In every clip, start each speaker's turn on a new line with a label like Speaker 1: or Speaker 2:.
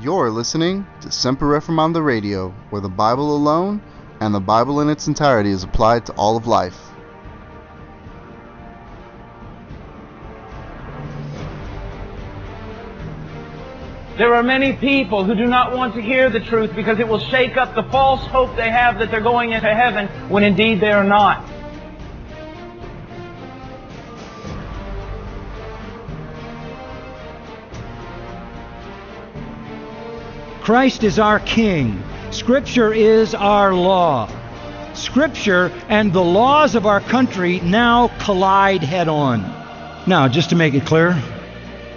Speaker 1: You're listening to Semper Reformanda Radio, where the Bible alone and the Bible in its entirety is applied to all of life.
Speaker 2: There are many people who do not want to hear the truth because it will shake up the false hope they have that they're going into heaven when indeed they are not.
Speaker 3: Christ is our King. Scripture is our law. Scripture and the laws of our country now collide head on. Now, just to make it clear,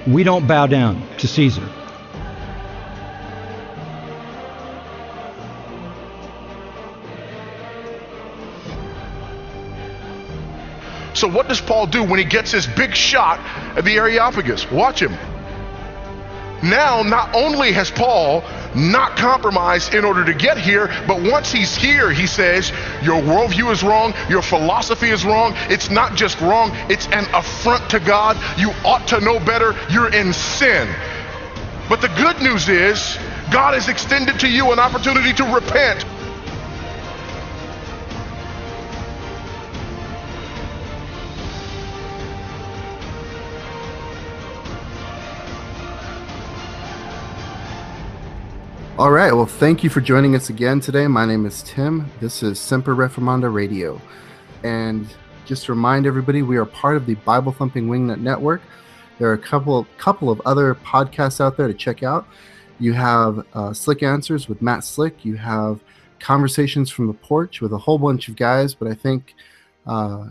Speaker 3: we don't bow down to Caesar.
Speaker 4: So, what does Paul do when he gets his big shot at the Areopagus? Watch him. Now, not only has Paul not compromised in order to get here, but once he's here, he says, Your worldview is wrong, your philosophy is wrong. It's not just wrong, it's an affront to God. You ought to know better, you're in sin. But the good news is, God has extended to you an opportunity to repent.
Speaker 1: All right. Well, thank you for joining us again today. My name is Tim. This is Semper Reformanda Radio. And just to remind everybody, we are part of the Bible Thumping Wingnut Network. There are a couple couple of other podcasts out there to check out. You have uh, Slick Answers with Matt Slick. You have Conversations from the Porch with a whole bunch of guys, but I think uh,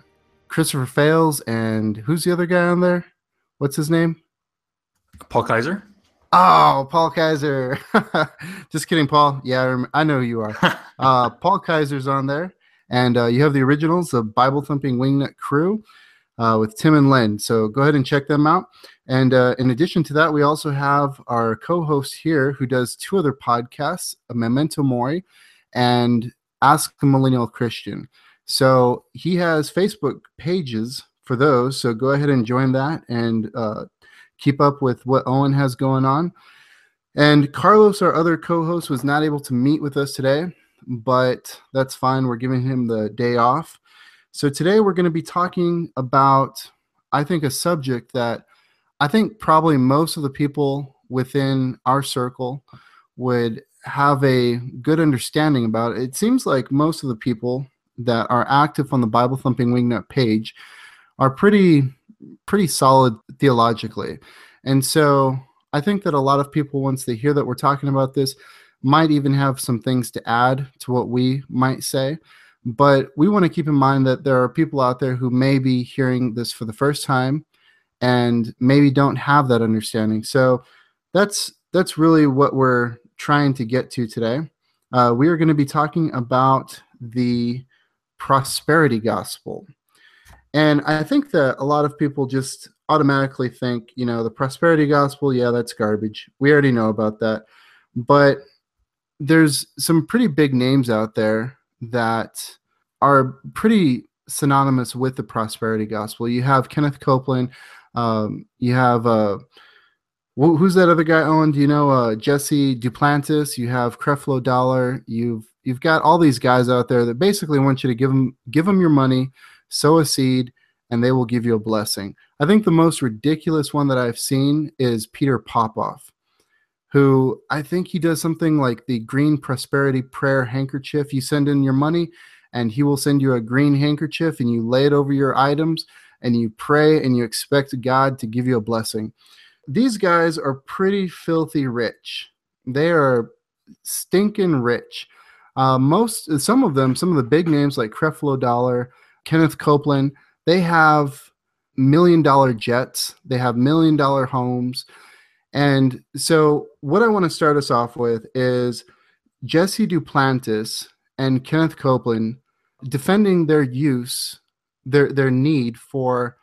Speaker 1: Christopher Fails and who's the other guy on there? What's his name?
Speaker 5: Paul Kaiser.
Speaker 1: Oh, Paul Kaiser. Just kidding, Paul. Yeah, I, I know who you are. uh, Paul Kaiser's on there. And uh, you have the originals, the Bible Thumping Wingnut Crew uh, with Tim and Len. So go ahead and check them out. And uh, in addition to that, we also have our co host here who does two other podcasts, Memento Mori and Ask the Millennial Christian. So he has Facebook pages for those. So go ahead and join that and uh, keep up with what Owen has going on. And Carlos, our other co host, was not able to meet with us today, but that's fine. We're giving him the day off. So today we're going to be talking about, I think, a subject that I think probably most of the people within our circle would have a good understanding about. It seems like most of the people that are active on the Bible Thumping Wingnut page are pretty pretty solid theologically. And so I think that a lot of people, once they hear that we're talking about this, might even have some things to add to what we might say. But we want to keep in mind that there are people out there who may be hearing this for the first time and maybe don't have that understanding. So that's that's really what we're trying to get to today. Uh, we are going to be talking about the prosperity gospel. And I think that a lot of people just automatically think, you know, the prosperity gospel, yeah, that's garbage. We already know about that. But there's some pretty big names out there that are pretty synonymous with the prosperity gospel. You have Kenneth Copeland. Um, you have uh, who's that other guy? Owen, do you know uh, Jesse Duplantis? You have Creflo Dollar. You've you've got all these guys out there that basically want you to give them give them your money sow a seed, and they will give you a blessing. I think the most ridiculous one that I've seen is Peter Popoff, who I think he does something like the green prosperity prayer handkerchief. You send in your money, and he will send you a green handkerchief, and you lay it over your items, and you pray, and you expect God to give you a blessing. These guys are pretty filthy rich. They are stinking rich. Uh, most, some of them, some of the big names like Creflo Dollar, Kenneth Copeland, they have million dollar jets, they have million dollar homes. And so, what I want to start us off with is Jesse Duplantis and Kenneth Copeland defending their use, their, their need for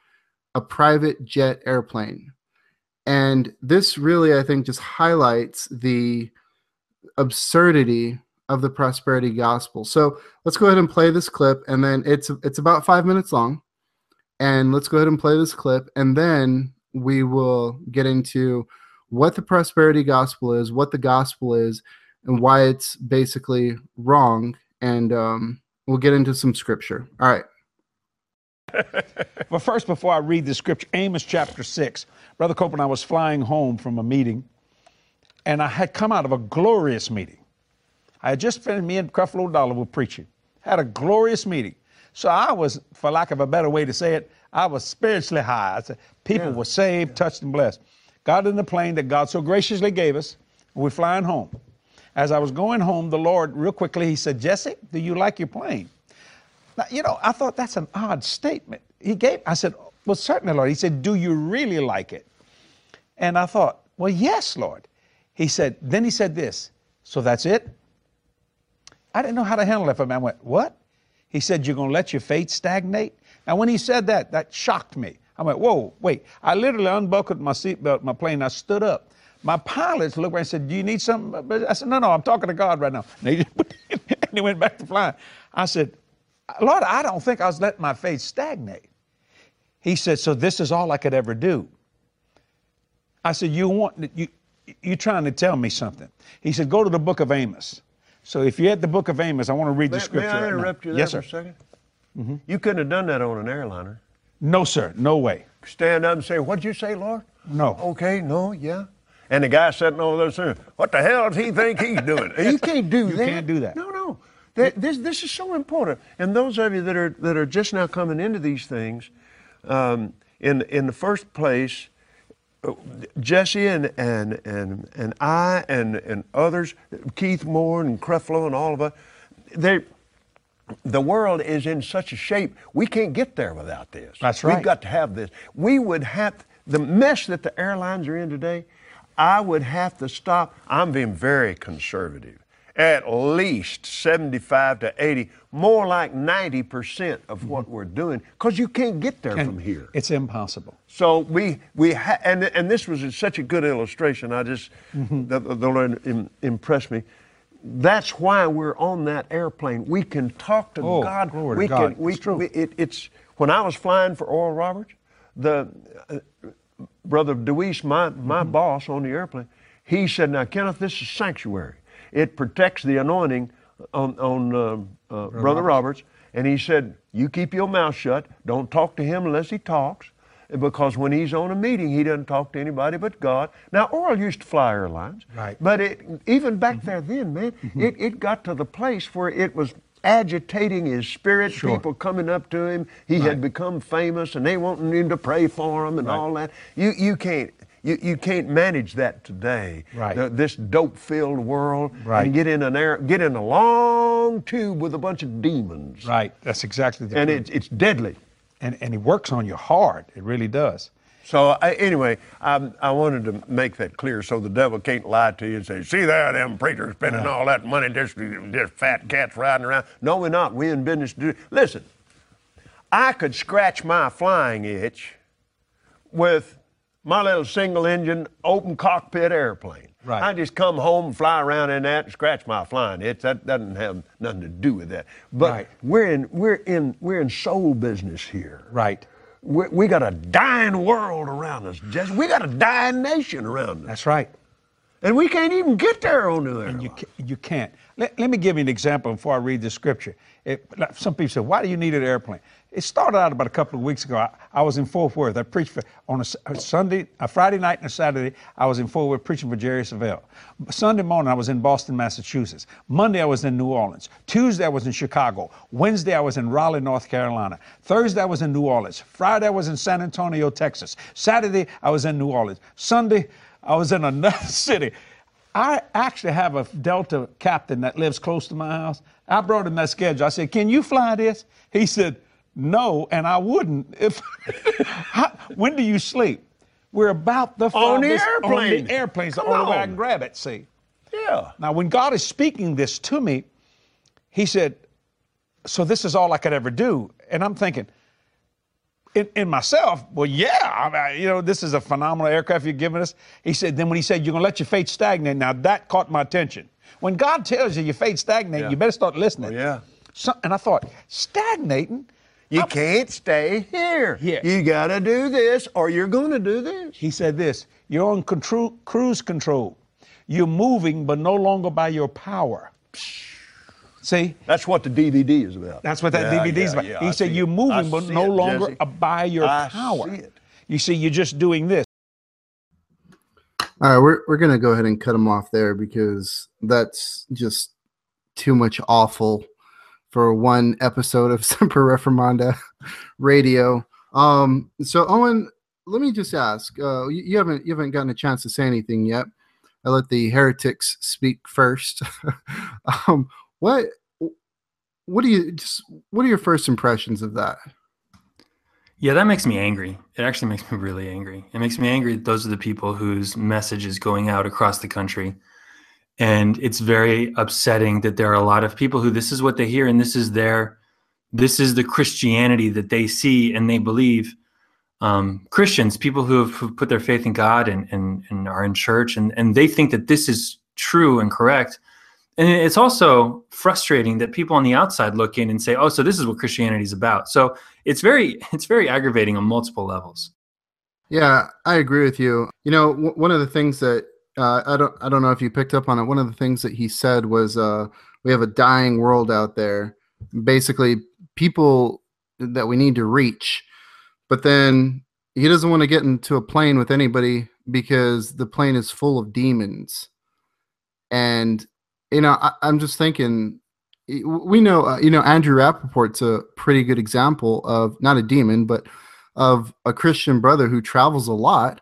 Speaker 1: a private jet airplane. And this really, I think, just highlights the absurdity of the prosperity gospel. So let's go ahead and play this clip, and then it's it's about five minutes long, and let's go ahead and play this clip, and then we will get into what the prosperity gospel is, what the gospel is, and why it's basically wrong. And um, we'll get into some scripture. All right.
Speaker 6: But first, before I read the scripture, Amos chapter 6. Brother Copeland, I was flying home from a meeting, and I had come out of a glorious meeting. I had just finished, me and Creflo Dollar were preaching, had a glorious meeting. So I was, for lack of a better way to say it, I was spiritually high. I said, people were saved, touched, and blessed. Got in the plane that God so graciously gave us, and we're flying home. As I was going home, the Lord, real quickly, He said, Jesse, do you like your plane? Now, you know, I thought that's an odd statement. He gave, I said, well, certainly, Lord. He said, do you really like it? And I thought, well, yes, Lord. He said, then he said this, so that's it? I didn't know how to handle it for me. I went, what? He said, you're going to let your faith stagnate? Now, when he said that, that shocked me. I went, whoa, wait. I literally unbuckled my seatbelt, my plane. I stood up. My pilots looked me and said, do you need something? I said, no, no, I'm talking to God right now. And he, and he went back to flying. I said, Lord, I don't think I was letting my faith stagnate. He said, So this is all I could ever do. I said, You want you you're trying to tell me something? He said, Go to the book of Amos. So if you're at the book of Amos, I want to read
Speaker 7: May,
Speaker 6: the scripture.
Speaker 7: may I
Speaker 6: right
Speaker 7: interrupt you there
Speaker 6: Yes,
Speaker 7: for
Speaker 6: sir.
Speaker 7: a 2nd You couldn't have done that on an airliner.
Speaker 6: No, sir. No way.
Speaker 7: Stand up and say, What'd you say, Lord?
Speaker 6: No.
Speaker 7: Okay, no, yeah. And the guy sitting over there saying, What the hell does he think he's doing? you can't do
Speaker 6: You
Speaker 7: that.
Speaker 6: can't do that.
Speaker 7: No, no. Th- This, this is so important. And those of you that are, that are just now coming into these things, um, in, in the first place, Jesse and, and, and, and I and, and others, Keith Moore and Creflo and all of us, they, the world is in such a shape, we can't get there without this.
Speaker 6: That's right.
Speaker 7: We've got to have this. We would have, the mess that the airlines are in today, I would have to stop. I'm being very conservative. At least 75 to 80, more like 90% of what we're doing, because you can't get there from here.
Speaker 6: It's impossible.
Speaker 7: So we we ha- and and this was such a good illustration. I just
Speaker 6: Mm-hmm.
Speaker 7: the, the Lord im- impressed me. That's why we're on that airplane. We can talk to
Speaker 6: Oh,
Speaker 7: God.
Speaker 6: glory to
Speaker 7: we
Speaker 6: God.
Speaker 7: can. We,
Speaker 6: It's true.
Speaker 7: we- it, it's when I was flying for Oral Roberts, the uh, brother Deweese, my my
Speaker 6: Mm-hmm.
Speaker 7: boss on the airplane, he said, "Now Kenneth, this is sanctuary. It protects the anointing on on uh, uh, brother Roberts." And he said, "You keep your mouth shut. Don't talk to him unless he talks." because when he's on a meeting, he doesn't talk to anybody but God. Now, Oral used to fly airlines,
Speaker 6: Right.
Speaker 7: but it even back there then, man, it, it got to the place where it was agitating his spirit.
Speaker 6: Sure.
Speaker 7: People coming up to him, he had become famous, and they wanting him to pray for him and
Speaker 6: Right.
Speaker 7: all that. You you can't. You, you can't manage that today.
Speaker 6: Right.
Speaker 7: The- this dope-filled world.
Speaker 6: Right.
Speaker 7: And get in an air, get in a long tube with a bunch of demons.
Speaker 6: Right. That's exactly the
Speaker 7: And it's it's deadly.
Speaker 6: and, and he works on you hard. It really does.
Speaker 7: So I, anyway, I, I wanted to make that clear so the devil can't lie to you and say, "See there, them preachers spending all that money just just fat cats riding around." No, we're not. We're in business to do. Listen, I could scratch my flying itch with my little single-engine open cockpit airplane.
Speaker 6: Right.
Speaker 7: I just come home and fly around in that and scratch my flying itch. That doesn't have nothing to do with that. But
Speaker 6: Right.
Speaker 7: we're in we're in we're in soul business here.
Speaker 6: Right.
Speaker 7: We, we got a dying world around us. We got a dying nation around us.
Speaker 6: That's right.
Speaker 7: And we can't even get there on the air.
Speaker 6: You, ca- you can't. Let, let me give you an example before I read the scripture. It, some people say, why do you need an airplane? It started out about a couple of weeks ago. I, I was in Fort Worth. I preached for, on a, a Sunday, a Friday night and a Saturday. I was in Fort Worth preaching for Jerry Savelle. Sunday morning, I was in Boston, Massachusetts. Monday, I was in New Orleans. Tuesday, I was in Chicago. Wednesday, I was in Raleigh, North Carolina. Thursday, I was in New Orleans. Friday, I was in San Antonio, Texas. Saturday, I was in New Orleans. Sunday, I was in another city. I actually have a Delta captain that lives close to my house. I brought him that schedule. I said, Can you fly this? He said, No, and I wouldn't. If How, when do you sleep? We're about the
Speaker 7: On the
Speaker 6: farthest- On
Speaker 7: airplane.
Speaker 6: the airplane's the
Speaker 7: Come
Speaker 6: only way I can grab it, see.
Speaker 7: yeah.
Speaker 6: Now, when God is speaking this to me, He said, So this is all I could ever do. And I'm thinking, in, in myself, well, yeah, I mean, you know, this is a phenomenal aircraft you're giving us. He said, then when he said, you're going to let your faith stagnate, now that caught my attention. When God tells you your faith stagnate,
Speaker 7: Yeah.
Speaker 6: you better start listening.
Speaker 7: Oh, yeah.
Speaker 6: So, and I thought, stagnating?
Speaker 7: You
Speaker 6: I'm-
Speaker 7: can't stay here.
Speaker 6: Yeah.
Speaker 7: You got to do this or you're going to do this.
Speaker 6: He said this You're on control, cruise control. You're moving, but no longer by your power. See?
Speaker 7: That's what the DVD is about.
Speaker 6: That's what that
Speaker 7: Yeah,
Speaker 6: DVD is about.
Speaker 7: yeah,
Speaker 6: he
Speaker 7: I
Speaker 6: said you're moving,
Speaker 7: I
Speaker 6: but no
Speaker 7: it,
Speaker 6: longer
Speaker 7: Jesse.
Speaker 6: by your
Speaker 7: I
Speaker 6: power.
Speaker 7: see it.
Speaker 6: You see, you're just doing this.
Speaker 1: All right, we're we're gonna go ahead and cut him off there because that's just too much awful for one episode of Semper Reformanda Radio. Um, so Owen, let me just ask: uh, you, you haven't you haven't gotten a chance to say anything yet. I let the heretics speak first. um, what what do you just what are your first impressions of that?
Speaker 5: Yeah, that makes me angry. It actually makes me really angry. It makes me angry that those are the people whose message is going out across the country. And it's very upsetting that there are a lot of people who this is what they hear and this is their this is the Christianity that they see and they believe. Um, Christians, people who have, put their faith in God and, and, and are in church and, and they think that this is true and correct. And it's also frustrating that people on the outside look in and say, "Oh, so this is what Christianity is about." So it's very it's very aggravating on multiple levels.
Speaker 1: Yeah, I agree with you. You know, w- one of the things that uh, I don't I don't know if you picked up on it. One of the things that he said was, uh, "We have a dying world out there. Basically, people that we need to reach." But then he doesn't want to get into a plane with anybody because the plane is full of demons. And you know, I, I'm just thinking. We know, uh, you know, Andrew Rappaport's a pretty good example of not a demon, but of a Christian brother who travels a lot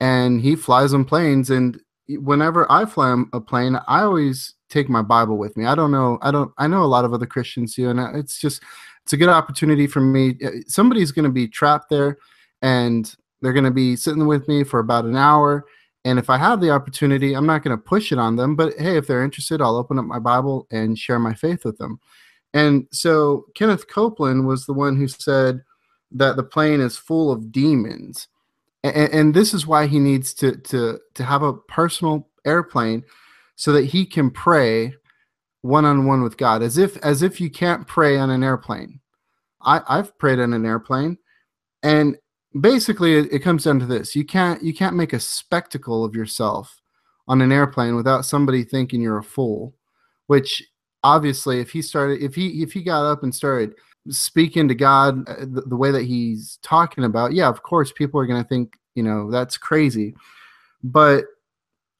Speaker 1: and he flies on planes. And whenever I fly a plane, I always take my Bible with me. I don't know. I don't, I know a lot of other Christians do. And uh, it's just, it's a good opportunity for me. Uh, somebody's going to be trapped there and they're going to be sitting with me for about an hour. And if I have the opportunity, I'm not going to push it on them. But hey, if they're interested, I'll open up my Bible and share my faith with them. And so Kenneth Copeland was the one who said, that the plane is full of demons and, and, this is why he needs to to to have a personal airplane so that he can pray one-on-one with god. As if as if you can't pray on an airplane. I i've prayed on an airplane and basically it, it comes down to this. You can't you can't make a spectacle of yourself on an airplane without somebody thinking you're a fool which obviously if he started if he if he got up and started speaking to God uh, the, the, way that he's talking about, yeah, of course, people are going to think, you know, that's crazy. But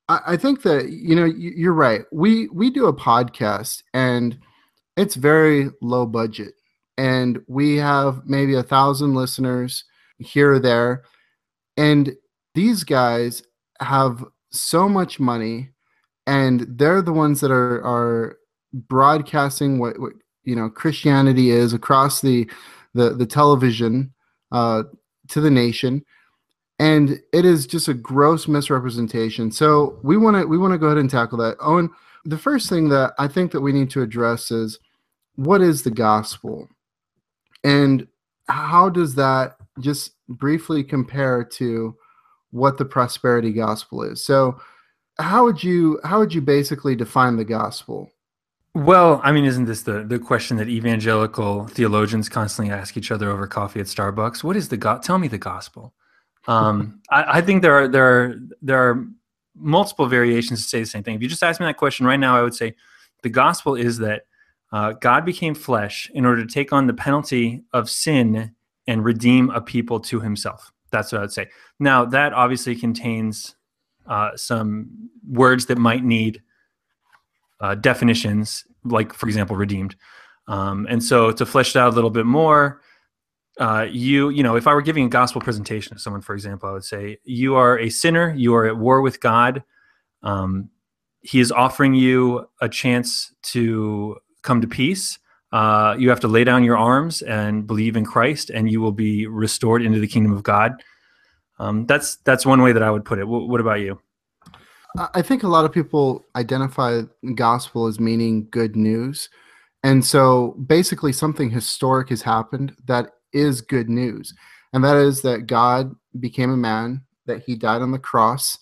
Speaker 1: I, I think that, you know, you, are right. We, we do a podcast and it's very low budget. And we have maybe a thousand listeners here or there. And these guys have so much money and they're the ones that are, are broadcasting what, what you know Christianity is across the the the television uh, to the nation, and it is just a gross misrepresentation. So we want to we want to go ahead and tackle that. Owen, the first thing that I think that we need to address is what is the gospel, and how does that just briefly compare to what the prosperity gospel is. So how would you how would you basically define the gospel?
Speaker 5: Well, I mean, isn't this the, the question that evangelical theologians constantly ask each other over coffee at Starbucks? What is the God? Tell me the gospel. Um, I, I, think there are there are there are multiple variations to say the same thing. If you just ask me that question right now, I would say the gospel is that uh, God became flesh in order to take on the penalty of sin and redeem a people to Himself. That's what I would say. Now, that obviously contains uh, some words that might need uh, definitions, like for example, redeemed. Um, and so to flesh it out a little bit more, uh, you you know, if I were giving a gospel presentation to someone, for example, I would say you are a sinner, you are at war with God. Um, he is offering you a chance to come to peace. Uh, you have to lay down your arms and believe in Christ, and you will be restored into the kingdom of God. Um, that's that's one way that I would put it. W- what about you?
Speaker 1: I think a lot of people identify gospel as meaning good news. And so basically, something historic has happened that is good news. And that is that God became a man, that he died on the cross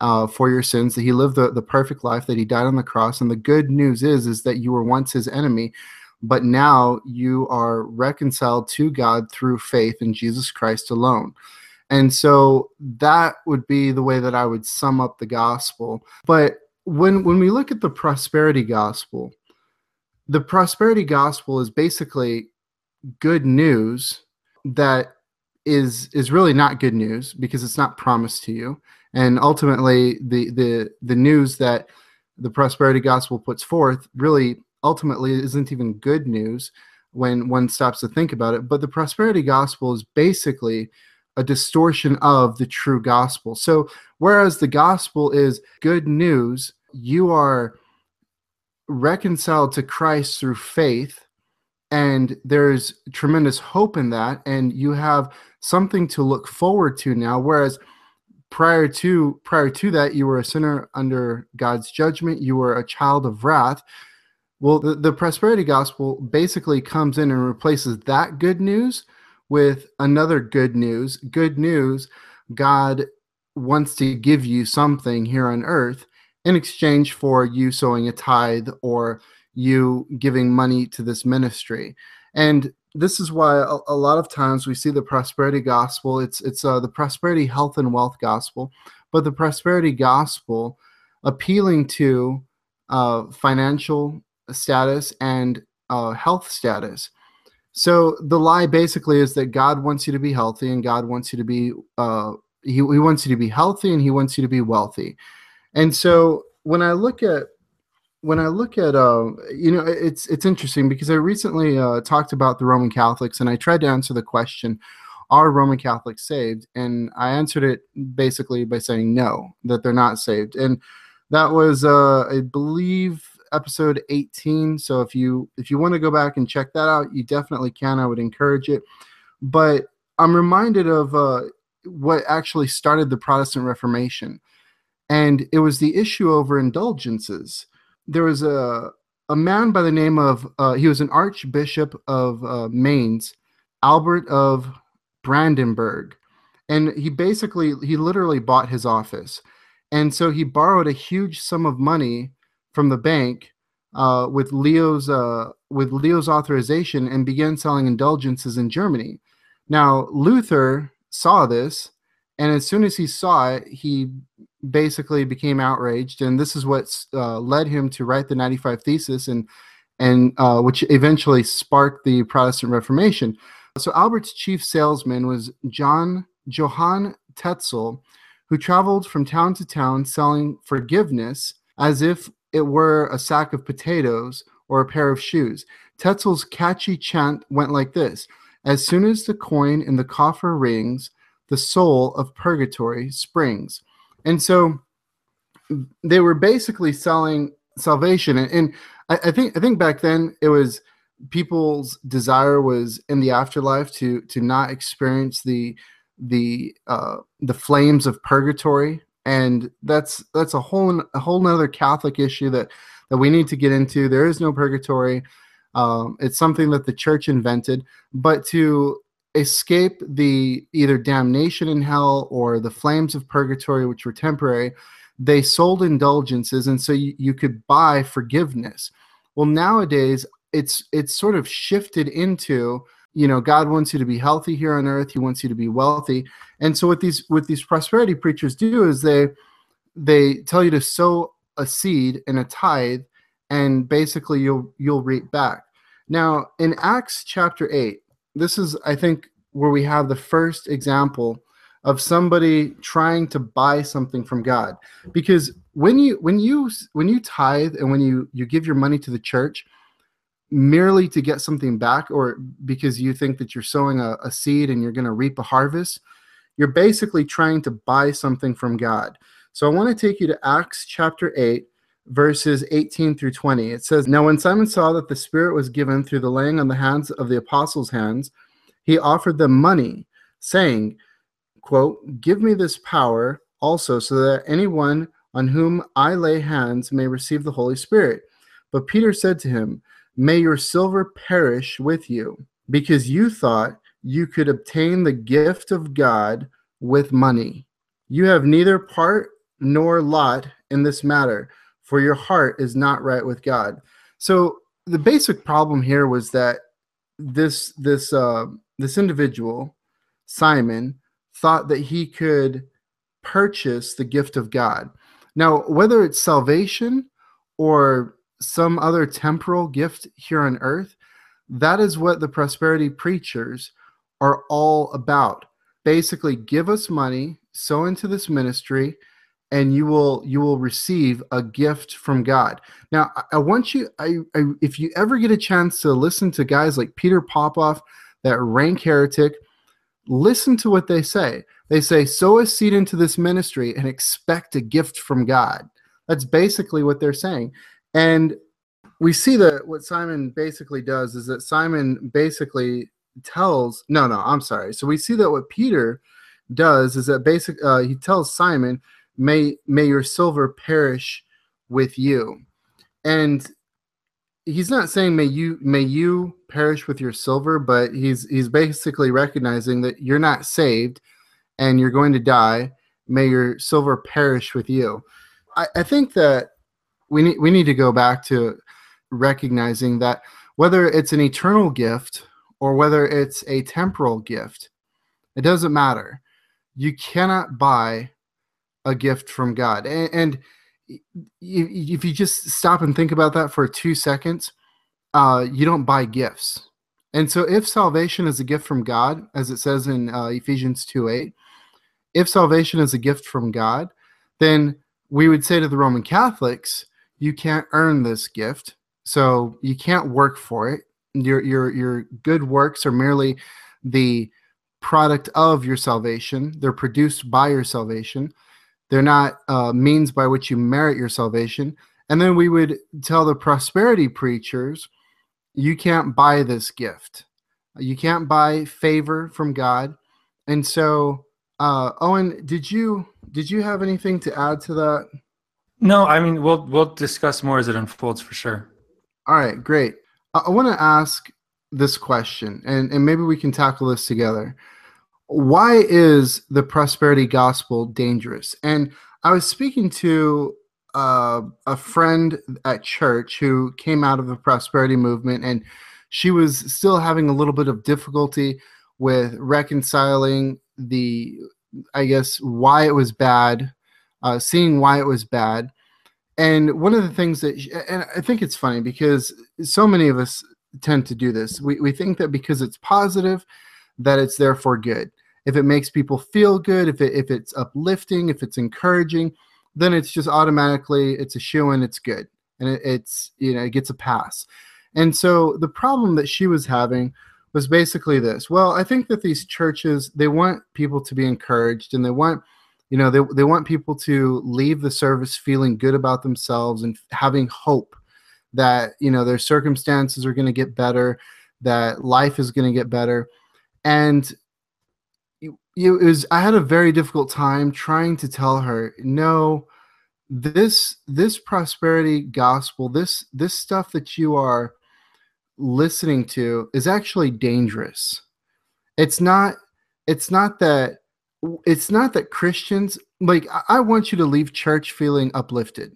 Speaker 1: uh, for your sins, that he lived the, the perfect life, that he died on the cross. And the good news is, is that you were once his enemy, but now you are reconciled to God through faith in Jesus Christ alone. And so that would be the way that I would sum up the gospel. But when when we look at the prosperity gospel, the prosperity gospel is basically good news that is is really not good news because it's not promised to you and ultimately the the the news that the prosperity gospel puts forth really ultimately isn't even good news when one stops to think about it but the prosperity gospel is basically a distortion of the true gospel. So whereas the gospel is good news you are reconciled to Christ through faith and there's tremendous hope in that and you have something to look forward to now. Whereas prior to prior to that you were a sinner under god's judgment you were a child of wrath. Well the, the prosperity gospel basically comes in and replaces that good news with another good news. Good news god wants to give you something here on earth in exchange for you sowing a tithe or you giving money to this ministry. And this is why a, a, lot of times we see the prosperity gospel. It's it's uh, the prosperity health and wealth gospel but the prosperity gospel appealing to uh, financial status and uh, health status so the lie basically is that god wants you to be healthy and god wants you to be uh, he, he wants you to be healthy and he wants you to be wealthy and so when i look at when I look at, uh, you know, it's it's interesting because I recently uh, talked about the Roman Catholics, and I tried to answer the question, "Are Roman Catholics saved?" And I answered it basically by saying no, that they're not saved, and that was, uh, I believe, episode 18. So if you if you want to go back and check that out, you definitely can. I would encourage it. But I'm reminded of uh, what actually started the Protestant Reformation, and it was the issue over indulgences there was a a man by the name of uh, he was an archbishop of uh, Mainz, Albert of Brandenburg, and he basically he literally bought his office, and so he borrowed a huge sum of money from the bank uh, with Leo's uh, with Leo's authorization and began selling indulgences in Germany. Now Luther saw this, and as soon as he saw it, he basically became outraged, and this is what uh, led him to write the 95 Thesis, and and uh, which eventually sparked the Protestant Reformation. So Albert's chief salesman was John Johann Tetzel, who traveled from town to town selling forgiveness as if it were a sack of potatoes or a pair of shoes. Tetzel's catchy chant went like this: "As soon as the coin in the coffer rings." The soul of purgatory springs. And so they were basically selling salvation. And, and I, I, think I think back then it was people's desire was in the afterlife to to not experience the the uh, the flames of purgatory. And that's that's a whole a whole nother Catholic issue that that we need to get into. There is no purgatory. Um, it's something that the church invented, but to escape the either damnation in hell or the flames of purgatory, which were temporary, they sold indulgences, and so you, you could buy forgiveness. Well, nowadays it's it's sort of shifted into you know God wants you to be healthy here on earth. He wants you to be wealthy, and so what these what these prosperity preachers do is they they tell you to sow a seed and a tithe, and basically you'll you'll reap back. Now in Acts chapter eight, this is I think where we have the first example of somebody trying to buy something from God because when you when you when you tithe and when you you give your money to the church merely to get something back or because you think that you're sowing a, a seed and you're going to reap a harvest you're basically trying to buy something from God so I want to take you to Acts chapter 8 verses 18 through 20. It says, Now when Simon saw that the Spirit was given through the laying on the hands of the apostles' hands, he offered them money, saying, quote, Give me this power also, so that anyone on whom I lay hands may receive the Holy Spirit. But Peter said to him, May your silver perish with you, because you thought you could obtain the gift of God with money. You have neither part nor lot in this matter for your heart is not right with God. So the basic problem here was that this this uh, this individual Simon thought that he could purchase the gift of God. Now, whether it's salvation or some other temporal gift here on earth, that is what the prosperity preachers are all about. Basically, give us money, sow into this ministry, and you will you will receive a gift from God. Now, I, I want you, I, I, if you ever get a chance to listen to guys like Peter Popoff, that rank heretic, listen to what they say. They say, sow a seed into this ministry and expect a gift from God. That's basically what they're saying. And we see that what Simon basically does is that Simon basically tells, no, no, I'm sorry. So we see that what Peter does is that basic uh, he tells Simon, may may your silver perish with you. And he's not saying may you may you perish with your silver, but he's he's basically recognizing that you're not saved and you're going to die. May your silver perish with you. I, I think that we need we need to go back to recognizing that whether it's an eternal gift or whether it's a temporal gift, it doesn't matter. You cannot buy a gift from God. And, and if you just stop and think about that for two seconds, uh, you don't buy gifts. And so, if salvation is a gift from God, as it says in uh, Ephesians 2 8, if salvation is a gift from God, then we would say to the Roman Catholics, you can't earn this gift. So you can't work for it. Your, your, your good works are merely the product of your salvation, they're produced by your salvation. They're not uh, means by which you merit your salvation. And then we would tell the prosperity preachers, you can't buy this gift. You can't buy favor from God. And so, uh, Owen, did you did you have anything to add to that?
Speaker 5: No, I mean we'll we'll discuss more as it unfolds for sure.
Speaker 1: All right, great. I, I want to ask this question, and and maybe we can tackle this together why is the prosperity gospel dangerous? And I was speaking to uh, a friend at church who came out of the prosperity movement, and she was still having a little bit of difficulty with reconciling the, I guess, why it was bad, uh, seeing why it was bad. And one of the things that, she, and I think it's funny because so many of us tend to do this. We, we think that because it's positive, that it's therefore good if it makes people feel good, if it if it's uplifting, if it's encouraging, then it's just automatically it's a shoe and it's good, and it, it's you know it gets a pass. And so the problem that she was having was basically this. Well, I think that these churches they want people to be encouraged, and they want you know they they want people to leave the service feeling good about themselves and having hope that you know their circumstances are going to get better, that life is going to get better. And you it was I had a very difficult time trying to tell her no this this prosperity gospel this this stuff that you are listening to is actually dangerous it's not it's not that it's not that christians like i want you to leave church feeling uplifted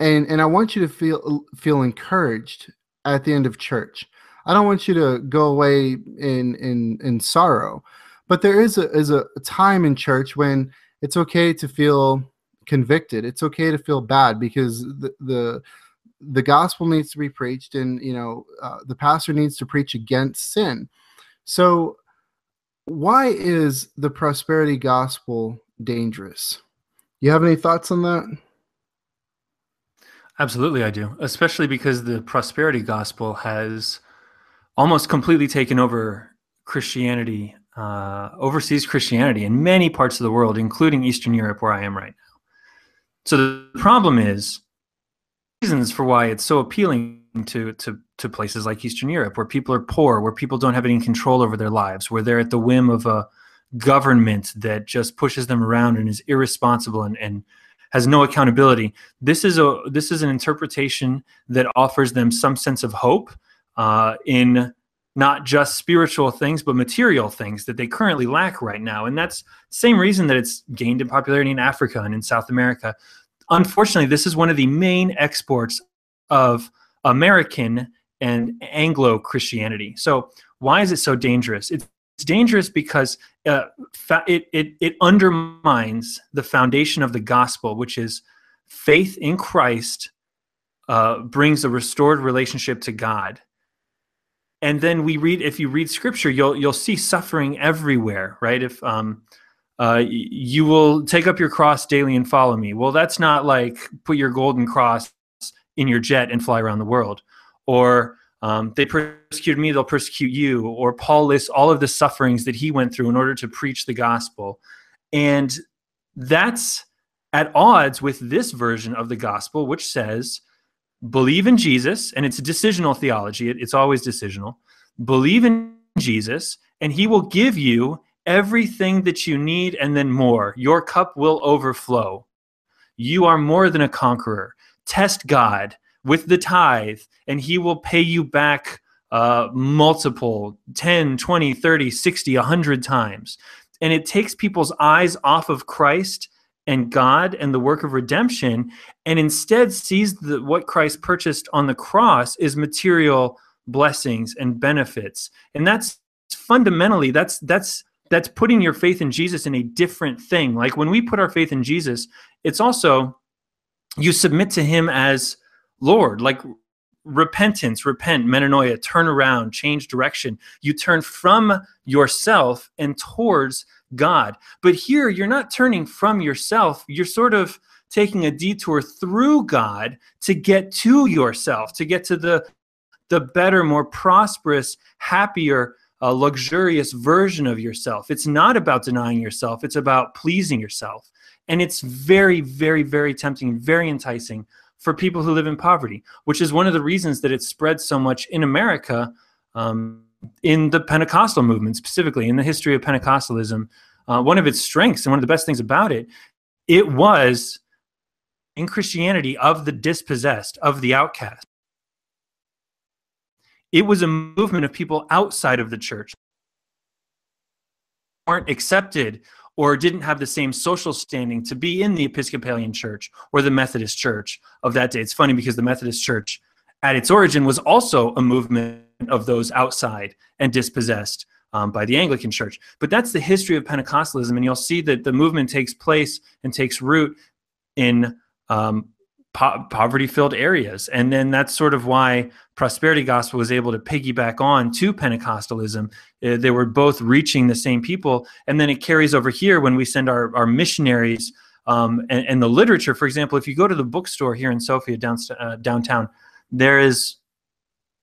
Speaker 1: and and i want you to feel feel encouraged at the end of church i don't want you to go away in in in sorrow but there is a is a time in church when it's okay to feel convicted. It's okay to feel bad because the the the gospel needs to be preached, and you know uh, the pastor needs to preach against sin. So, why is the prosperity gospel dangerous? You have any thoughts on that?
Speaker 5: Absolutely, I do. Especially because the prosperity gospel has almost completely taken over Christianity uh, overseas Christianity in many parts of the world, including Eastern Europe, where I am right now. So the problem is reasons for why it's so appealing to, to, to places like Eastern Europe, where people are poor, where people don't have any control over their lives, where they're at the whim of a government that just pushes them around and is irresponsible and, and has no accountability. This is a this is an interpretation that offers them some sense of hope uh, in not just spiritual things but material things that they currently lack right now and that's same reason that it's gained in popularity in africa and in south america unfortunately this is one of the main exports of american and anglo christianity so why is it so dangerous it's dangerous because uh, fa- it, it, it undermines the foundation of the gospel, which is faith in Christ uh, brings a restored relationship to God. And then we read, if you read scripture, you'll, you'll see suffering everywhere, right? If, um, uh, you will take up your cross daily and follow me. Well, that's not like put your golden cross in your jet and fly around the world. Or um, they persecuted me, they'll persecute you. Or Paul lists all of the sufferings that he went through in order to preach the gospel. And that's at odds with this version of the gospel, which says, believe in Jesus, and it's a decisional theology, it, it's always decisional. Believe in Jesus, and he will give you everything that you need and then more. Your cup will overflow. You are more than a conqueror. Test God with the tithe, and he will pay you back uh, multiple 10, 20, 30, 60, 100 times. And it takes people's eyes off of Christ and God and the work of redemption and instead sees the, what Christ purchased on the cross is material blessings and benefits. And that's fundamentally that's that's that's putting your faith in Jesus in a different thing. Like when we put our faith in Jesus, it's also you submit to him as Lord, like repentance, repent, metanoia, turn around, change direction. You turn from yourself and towards God. But here you're not turning from yourself, you're sort of taking a detour through God to get to yourself, to get to the the better, more prosperous, happier a luxurious version of yourself. It's not about denying yourself, it's about pleasing yourself. And it's very, very, very tempting, very enticing for people who live in poverty, which is one of the reasons that it spread so much in America um, in the Pentecostal movement, specifically in the history of Pentecostalism. Uh, one of its strengths and one of the best things about it, it was in Christianity of the dispossessed, of the outcast. It was a movement of people outside of the church weren't accepted or didn't have the same social standing to be in the Episcopalian Church or the Methodist Church of that day. It's funny because the Methodist Church at its origin was also a movement of those outside and dispossessed um, by the Anglican Church. But that's the history of Pentecostalism, and you'll see that the movement takes place and takes root in um, po- poverty filled areas. And then that's sort of why prosperity gospel was able to piggyback on to Pentecostalism. Uh, they were both reaching the same people. And then it carries over here when we send our, our missionaries um, and, and, the literature. For example, if you go to the bookstore here in Sofia down, uh, downtown, there is.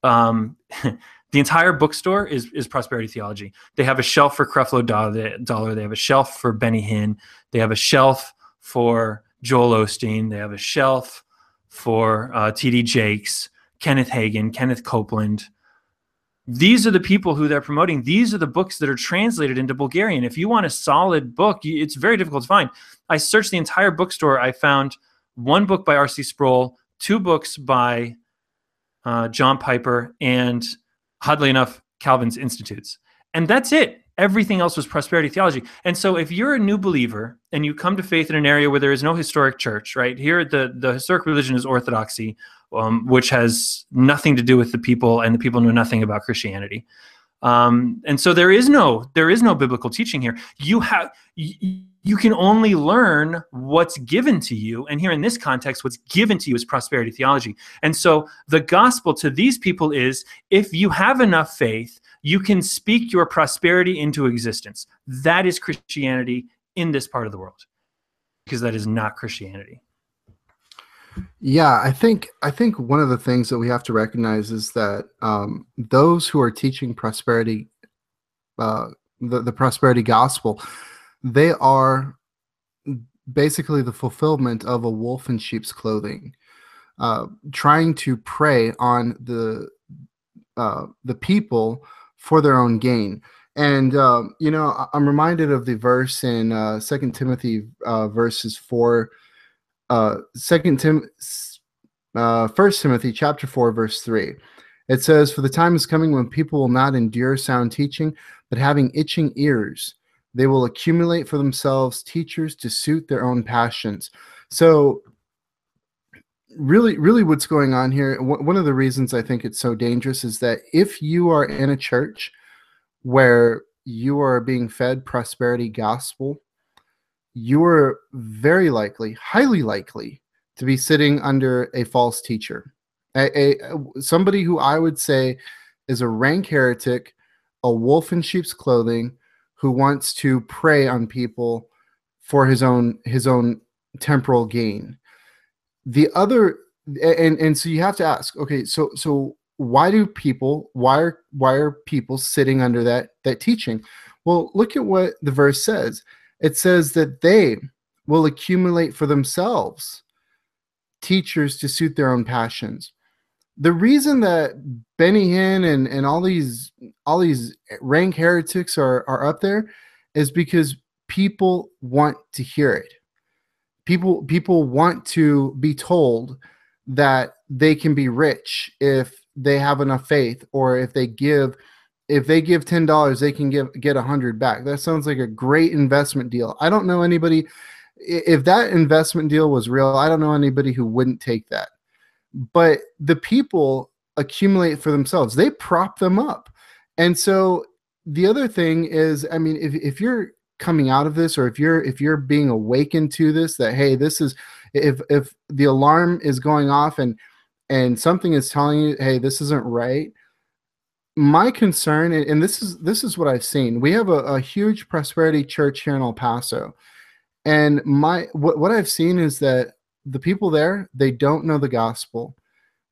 Speaker 5: Um, the entire bookstore is, is prosperity theology. They have a shelf for Creflo Dollar. They have a shelf for Benny Hinn. They have a shelf for Joel Osteen. They have a shelf for uh, T.D. Jakes, Kenneth Hagin, Kenneth Copeland. These are the people who they're promoting. These are the books that are translated into Bulgarian. If you want a solid book, it's very difficult to find. I searched the entire bookstore. I found one book by R.C. Sproul, two books by uh, John Piper, and oddly enough, Calvin's Institutes. And that's it everything else was prosperity theology. And so if you're a new believer and you come to faith in an area where there is no historic church, right? Here the the historic religion is orthodoxy, um, which has nothing to do with the people and the people know nothing about Christianity. Um, and so there is no there is no biblical teaching here. You have you, you can only learn what's given to you. And here in this context, what's given to you is prosperity theology. And so the gospel to these people is if you have enough faith, you can speak your prosperity into existence. That is Christianity in this part of the world, because that is not Christianity.
Speaker 1: Yeah, I think I think one of the things that we have to recognize is that um, those who are teaching prosperity, uh, the the prosperity gospel, they are basically the fulfillment of a wolf in sheep's clothing, uh, trying to prey on the uh, the people for their own gain. And um, you know, I'm reminded of the verse in uh, Second Timothy uh, verses four, uh, Second Tim, uh, First Timothy chapter four verse three. It says, "For the time is coming when people will not endure sound teaching, but having itching ears, they will accumulate for themselves teachers to suit their own passions." So really really what's going on here one of the reasons i think it's so dangerous is that if you are in a church where you are being fed prosperity gospel, you are very likely, highly likely, to be sitting under a false teacher, a, a somebody who I would say is a rank heretic, a wolf in sheep's clothing, who wants to prey on people for his own his own temporal gain. The other and and so you have to ask, okay, so so why do people why are why are people sitting under that that teaching? Well, look at what the verse says. It says that they will accumulate for themselves teachers to suit their own passions. The reason that Benny Hinn and, and all these all these rank heretics are, are up there is because people want to hear it. People people want to be told that they can be rich if they have enough faith or if they give if they give ten dollars they can give get a hundred back. That sounds like a great investment deal. I don't know anybody if that investment deal was real i don't know anybody who wouldn't take that but the people accumulate for themselves. They prop them up. And so the other thing is i mean if, if you're coming out of this or if you're if you're being awakened to this that hey this is if if the alarm is going off and and something is telling you hey this isn't right my concern and this is this is what i've seen. We have a, a huge prosperity church here in el paso. And my what, what i've seen is that the people there they don't know the gospel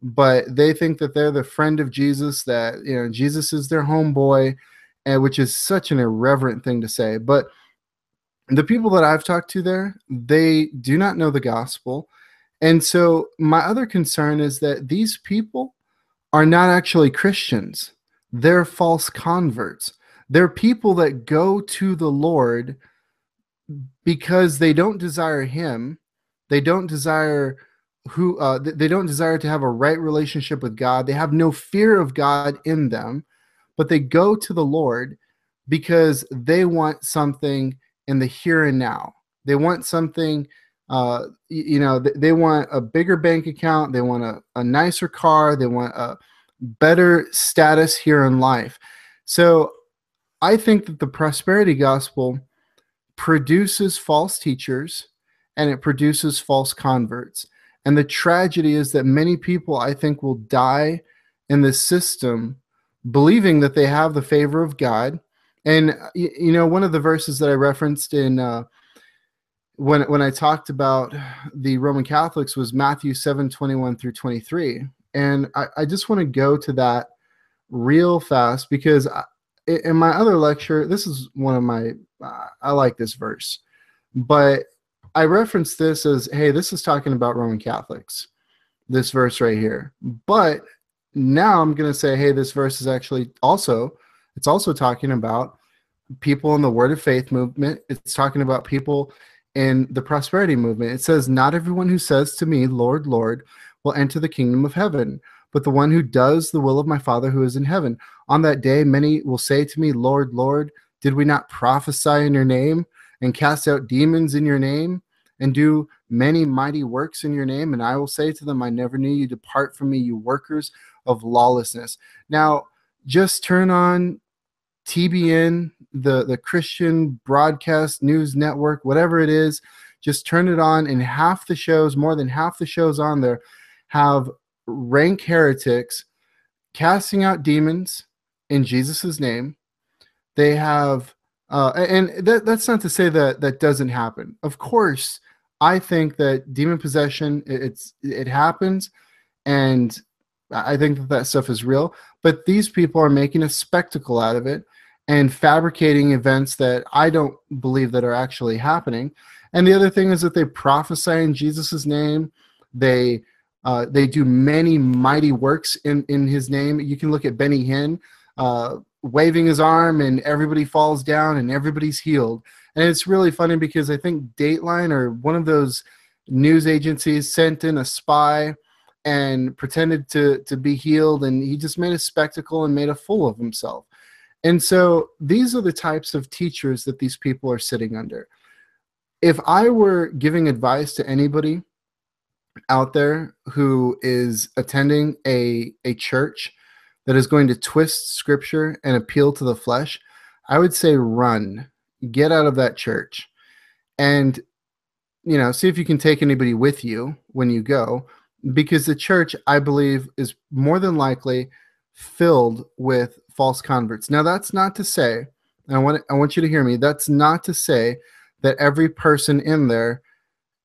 Speaker 1: but they think that they're the friend of jesus that you know jesus is their homeboy and which is such an irreverent thing to say but the people that I've talked to there, they do not know the gospel. And so my other concern is that these people are not actually Christians. They're false converts. They're people that go to the Lord because they don't desire him. They don't desire who uh, they don't desire to have a right relationship with God. They have no fear of God in them, but they go to the Lord because they want something in the here and now. They want something, uh, you know, they want a bigger bank account, they want a, a nicer car, they want a better status here in life. So I think that the prosperity gospel produces false teachers and it produces false converts. And the tragedy is that many people, I think, will die in this system believing that they have the favor of God and you know, one of the verses that I referenced in uh, when when I talked about the Roman Catholics was Matthew seven twenty one through twenty three, and I, I just want to go to that real fast because I, in my other lecture, this is one of my I like this verse, but I reference this as hey, this is talking about Roman Catholics, this verse right here, but now I'm going to say hey, this verse is actually also it's also talking about people in the Word of Faith movement. It's talking about people in the prosperity movement. It says, Not everyone who says to me, Lord, Lord, will enter the kingdom of heaven, but the one who does the will of my Father who is in heaven. On that day, many will say to me, Lord, Lord, did we not prophesy in your name and cast out demons in your name and do many mighty works in your name? And I will say to them, I never knew you. Depart from me, you workers of lawlessness. Now, just turn on TBN, the the Christian Broadcast News Network, whatever it is, just turn it on, and half the shows, more than half the shows on there, have rank heretics casting out demons in Jesus' name. They have, uh, and that, that's not to say that that doesn't happen. Of course, I think that demon possession it's it happens, and I think that that stuff is real. But these people are making a spectacle out of it and fabricating events that I don't believe that are actually happening. And the other thing is that they prophesy in Jesus' name. They uh, they do many mighty works in in His name. You can look at Benny Hinn uh, waving his arm, and everybody falls down, and everybody's healed. And it's really funny because I think Dateline or one of those news agencies sent in a spy and pretended to to be healed, and he just made a spectacle and made a fool of himself. And so these are the types of teachers that these people are sitting under. If I were giving advice to anybody out there who is attending a, a church that is going to twist scripture and appeal to the flesh, I would say run, get out of that church, and you know, see if you can take anybody with you when you go, because the church, I believe, is more than likely filled with false converts. Now, that's not to say, I want I want you to hear me. That's not to say that every person in there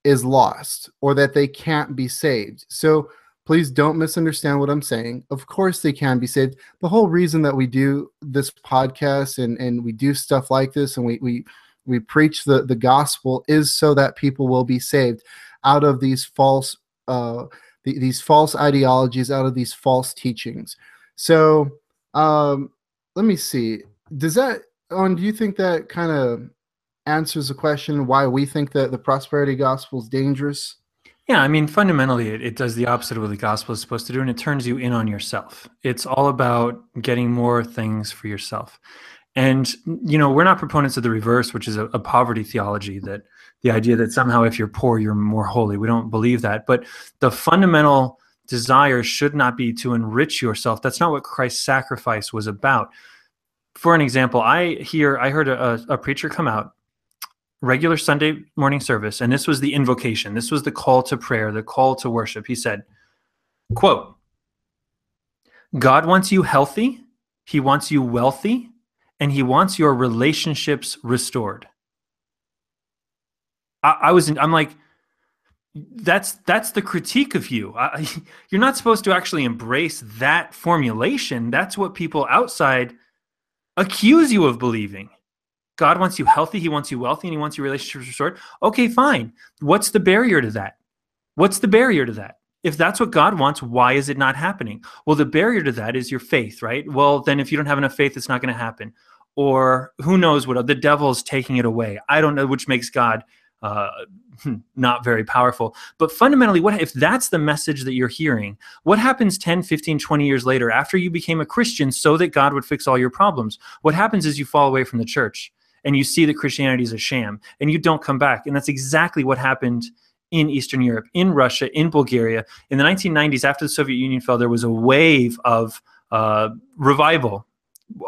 Speaker 1: is lost or that they can't be saved. So please don't misunderstand what I'm saying. Of course they can be saved. The whole reason that we do this podcast and, and we do stuff like this and we we we preach the, the gospel is so that people will be saved out of these false uh the, these false ideologies, out of these false teachings. So um let me see. Does that on do you think that kind of answers the question why we think that the prosperity gospel is dangerous?
Speaker 5: Yeah, I mean, fundamentally, it, it does the opposite of what the gospel is supposed to do, and it turns you in on yourself. It's all about getting more things for yourself. And, you know, we're not proponents of the reverse, which is a, a poverty theology that the idea that somehow if you're poor, you're more holy. We don't believe that. But the fundamental desire should not be to enrich yourself. That's not what Christ's sacrifice was about. For an example, I hear I heard a, a preacher come out regular Sunday morning service, and this was the invocation. This was the call to prayer, the call to worship. He said, quote, God wants you healthy, he wants you wealthy, and he wants your relationships restored. I, I was in, I'm like, that's that's the critique of you. I, you're not supposed to actually embrace that formulation. That's what people outside accuse you of believing. God wants you healthy, He wants you wealthy, and He wants your relationships restored. Okay, fine. What's the barrier to that? What's the barrier to that? If that's what God wants, why is it not happening? Well, the barrier to that is your faith, right? Well, then if you don't have enough faith, it's not going to happen. Or who knows what the devil's taking it away. I don't know, which makes God uh, not very powerful. But fundamentally, what if that's the message that you're hearing? What happens 10, 15, 20 years later after you became a Christian so that God would fix all your problems? What happens is you fall away from the church and you see that Christianity is a sham and you don't come back. And that's exactly what happened in Eastern Europe, in Russia, in Bulgaria. In the 1990s, after the Soviet Union fell, there was a wave of uh, revival,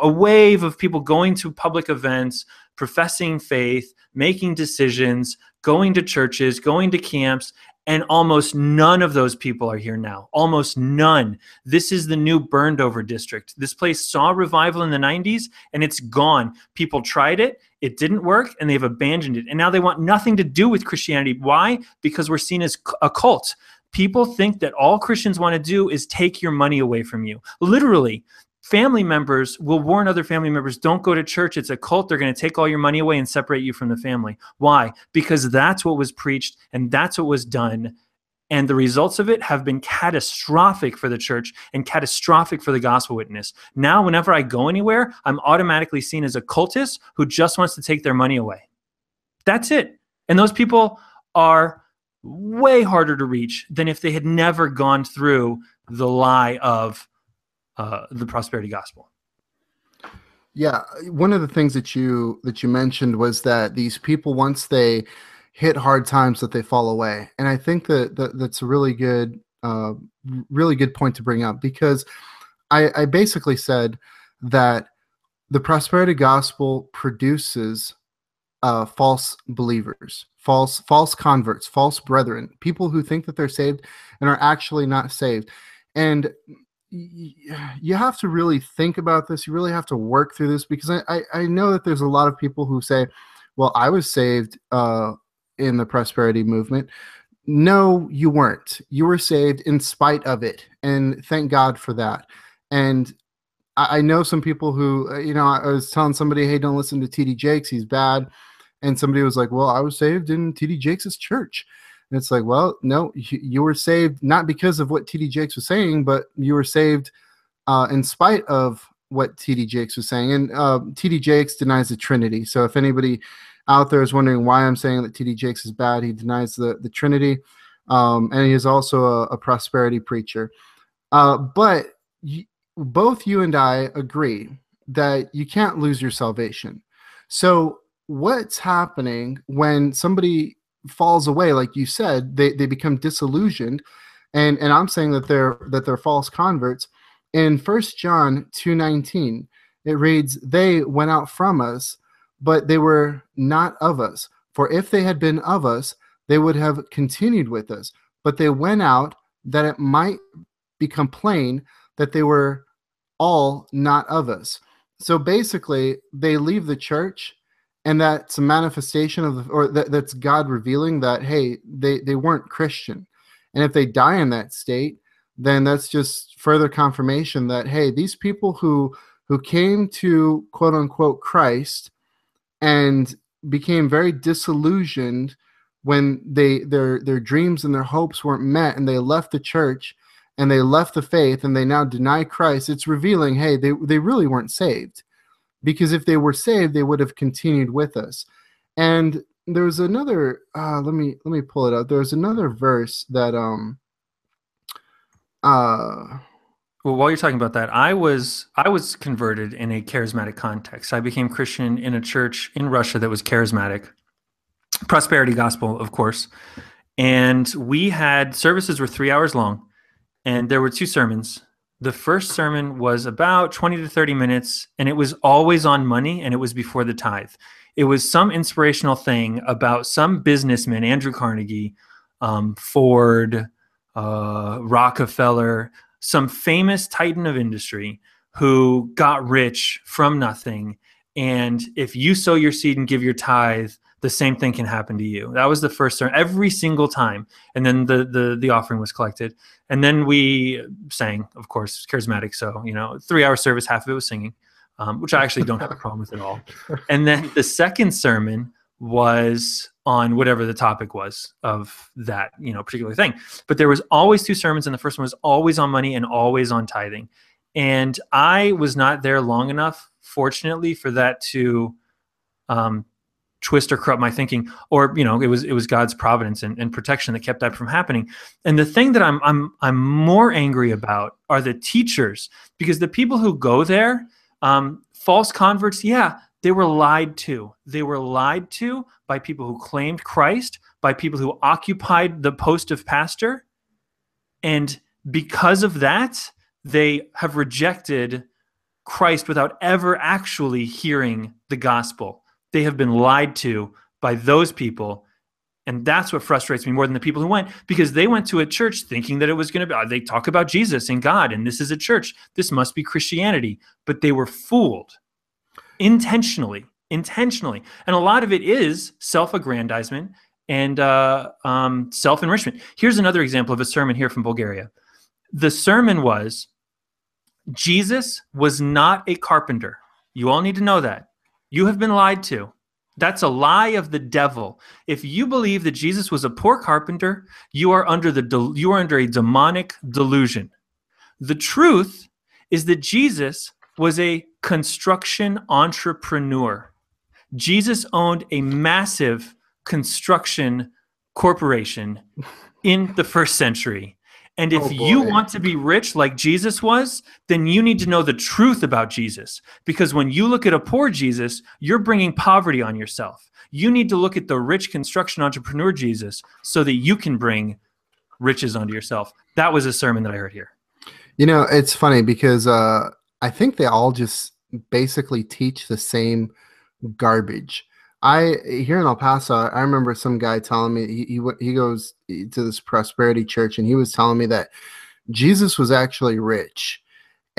Speaker 5: a wave of people going to public events, professing faith, making decisions, going to churches, going to camps, and almost none of those people are here now. Almost none. This is the new burned over district. This place saw revival in the 90s and it's gone. People tried it, it didn't work, and they've abandoned it. And now they want nothing to do with Christianity. Why? Because we're seen as a cult. People think that all Christians want to do is take your money away from you. Literally, family members will warn other family members don't go to church. It's a cult. They're going to take all your money away and separate you from the family. Why? Because that's what was preached and that's what was done. And the results of it have been catastrophic for the church and catastrophic for the gospel witness. Now whenever i go anywhere i'm automatically seen as a cultist who just wants to take their money away. That's it. And those people are way harder to reach than if they had never gone through the lie of uh, the prosperity gospel.
Speaker 1: Yeah, one of the things that you that you mentioned was that these people once they hit hard times that they fall away, and I think that, that that's a really good, uh, really good point to bring up because I, I basically said that the prosperity gospel produces uh, false believers, false false converts, false brethren, people who think that they're saved and are actually not saved. And you have to really think about this. You really have to work through this because I, I, I know that there's a lot of people who say, well, I was saved uh, in the prosperity movement. No, you weren't. You were saved in spite of it. And thank God for that. And I, I know some people who, uh, you know, I was telling somebody, hey, don't listen to TD Jakes. He's bad. And somebody was like, well, I was saved in TD Jakes' church. And it's like, well, no, you, were saved not because of what TD Jakes was saying, but you were saved uh, in spite of what TD Jakes was saying. And uh, TD Jakes denies the Trinity. So if anybody out there is wondering why I'm saying that TD Jakes is bad, he denies the, the Trinity. Um, and he is also a, a prosperity preacher. Uh, but both you and I agree that you can't lose your salvation. So what's happening when somebody falls away like you said they, they become disillusioned and and i'm saying that they're that they're false converts in first john 2.19 it reads, They went out from us, but they were not of us. For if they had been of us, they would have continued with us. But they went out that it might become plain that they were all not of us. So basically, they leave the church, and that's a manifestation of, the, or that, that's God revealing that, hey, they, they weren't Christian. And if they die in that state, then that's just further confirmation that, hey, these people who who came to quote unquote Christ and became very disillusioned when they their their dreams and their hopes weren't met and they left the church and they left the faith and they now deny Christ, it's revealing, hey, they, they really weren't saved. Because if they were saved, they would have continued with us. And there was another uh, let me let me pull it out. There was another verse that um uh
Speaker 5: well, while you're talking about that, I was I was converted in a charismatic context. I became Christian in a church in Russia that was charismatic, prosperity gospel, of course. And we had services were three hours long, and there were two sermons. The first sermon was about 20 to 30 minutes, and it was always on money, and it was before the tithe. It was some inspirational thing about some businessman, Andrew Carnegie, um, Ford, uh, Rockefeller, some famous titan of industry who got rich from nothing. And if you sow your seed and give your tithe, the same thing can happen to you. That was the first sermon every single time. And then the the the offering was collected. And then we sang, of course, charismatic. So, you know, three hour service, half of it was singing, um, which I actually don't have a problem with at all. And then the second sermon was on whatever the topic was of that, you know, particular thing. But there was always two sermons, and the first one was always on money and always on tithing. And I was not there long enough, fortunately, for that to um, twist or corrupt my thinking or you know it was it was god's providence and, and, protection that kept that from happening. And the thing that i'm i'm i'm more angry about are the teachers because the people who go there um, false converts yeah they were lied to. They were lied to by people who claimed christ by people who occupied the post of pastor. And because of that they have rejected christ without ever actually hearing the gospel they have been lied to by those people. And that's what frustrates me more than the people who went because they went to a church thinking that it was going to be, they talk about Jesus and God, and this is a church. This must be Christianity. But they were fooled intentionally, intentionally. And a lot of it is self aggrandizement and uh, um, self enrichment. Here's another example of a sermon here from Bulgaria. The sermon was Jesus was not a carpenter. You all need to know that. You have been lied to. That's a lie of the devil. If you believe that Jesus was a poor carpenter, you are under the you are under a demonic delusion. The truth is that Jesus was a construction entrepreneur. Jesus owned a massive construction corporation in the first century. And if oh you want to be rich like Jesus was, then you need to know the truth about Jesus. Because when you look at a poor Jesus, you're bringing poverty on yourself. You need to look at the rich construction entrepreneur Jesus so that you can bring riches onto yourself. That was a sermon that I heard here.
Speaker 1: You know, it's funny because uh, I think they all just basically teach the same garbage. I here in El Paso, I remember some guy telling me he he, he goes to this prosperity church, and he was telling me that Jesus was actually rich,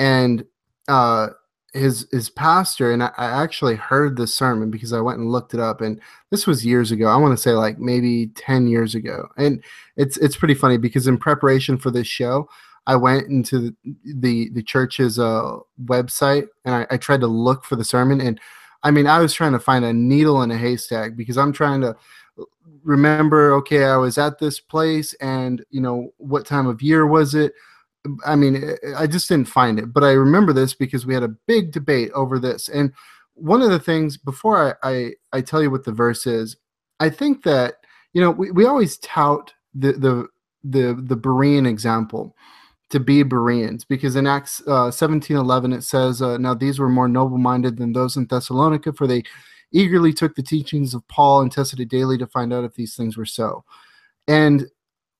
Speaker 1: and uh, his his pastor and I, I actually heard this sermon because I went and looked it up, and this was years ago. I want to say like maybe ten years ago, and it's it's pretty funny because in preparation for this show. I went into the the, the church's uh, website and I, I tried to look for the sermon and I mean, I was trying to find a needle in a haystack because I'm trying to remember, okay, I was at this place and, you know, what time of year was it? I mean, eh, eh, I just didn't find it. But I remember this because we had a big debate over this. And one of the things, before I, I, I tell you what the verse is, I think that, you know, we, we always tout the, the, the, the Berean example to be Bereans, because in Acts uh, 17 11 it says, uh, Now these were more noble minded than those in Thessalonica, for they eagerly took the teachings of Paul and tested it daily to find out if these things were so. And,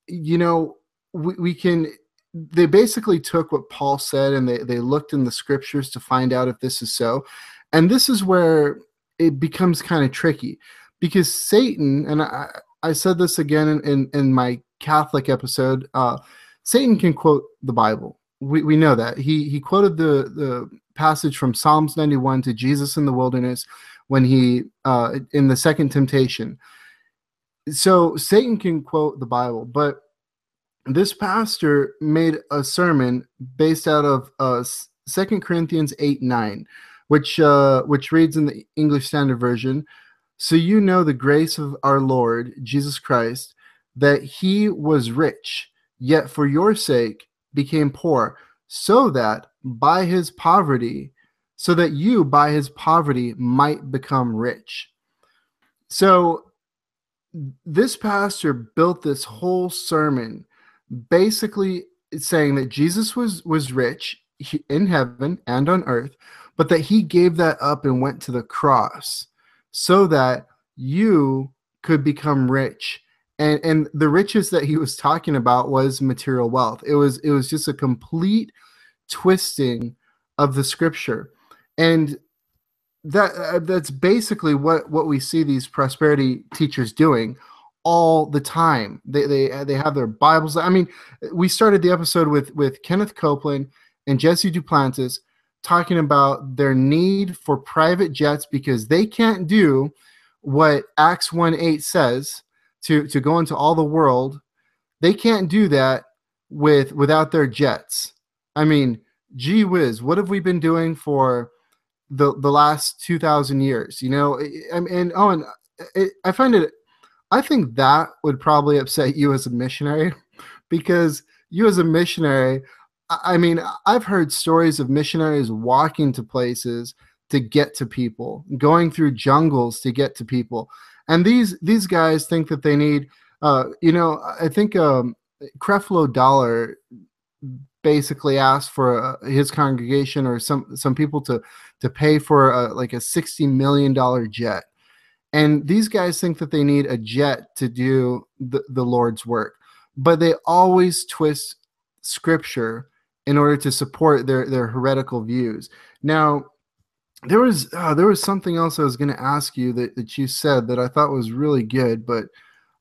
Speaker 1: you know, we, we can, they basically took what Paul said and they, they looked in the scriptures to find out if this is so. And this is where it becomes kind of tricky because Satan, and I, I said this again in, in, in my Catholic episode, uh, Satan can quote the Bible. We, we know that. He, he quoted the, the passage from Psalms 91 to Jesus in the wilderness when he, uh, in the second temptation. So Satan can quote the Bible, but this pastor made a sermon based out of uh, 2 Corinthians 8 9, which, uh, which reads in the English Standard Version So you know the grace of our Lord Jesus Christ, that he was rich, yet for your sake became poor, so that by his poverty, so that you by his poverty might become rich. So this pastor built this whole sermon basically saying that Jesus was was rich in heaven and on earth, but that he gave that up and went to the cross so that you could become rich. And and the riches that he was talking about was material wealth. It was it was just a complete twisting of the scripture. And that uh, that's basically what what we see these prosperity teachers doing all the time. They they they have their Bibles. I mean, we started the episode with with Kenneth Copeland and Jesse Duplantis talking about their need for private jets because they can't do what Acts 1 8 says to, to go into all the world. They can't do that with without their jets. I mean, gee whiz, what have we been doing for the the last 2000 years? You know, and, and oh, and it, I find it I think that would probably upset you as a missionary because you as a missionary, I mean, I've heard stories of missionaries walking to places to get to people, going through jungles to get to people. And these these guys think that they need uh, you know, I think um, Creflo Dollar basically asked for uh, his congregation or some some people to to pay for a, like a 60 million dollar jet and these guys think that they need a jet to do the, the Lord's work, but they always twist scripture in order to support their, their heretical views. Now, there was uh, there was something else I was going to ask you that, that you said that I thought was really good, but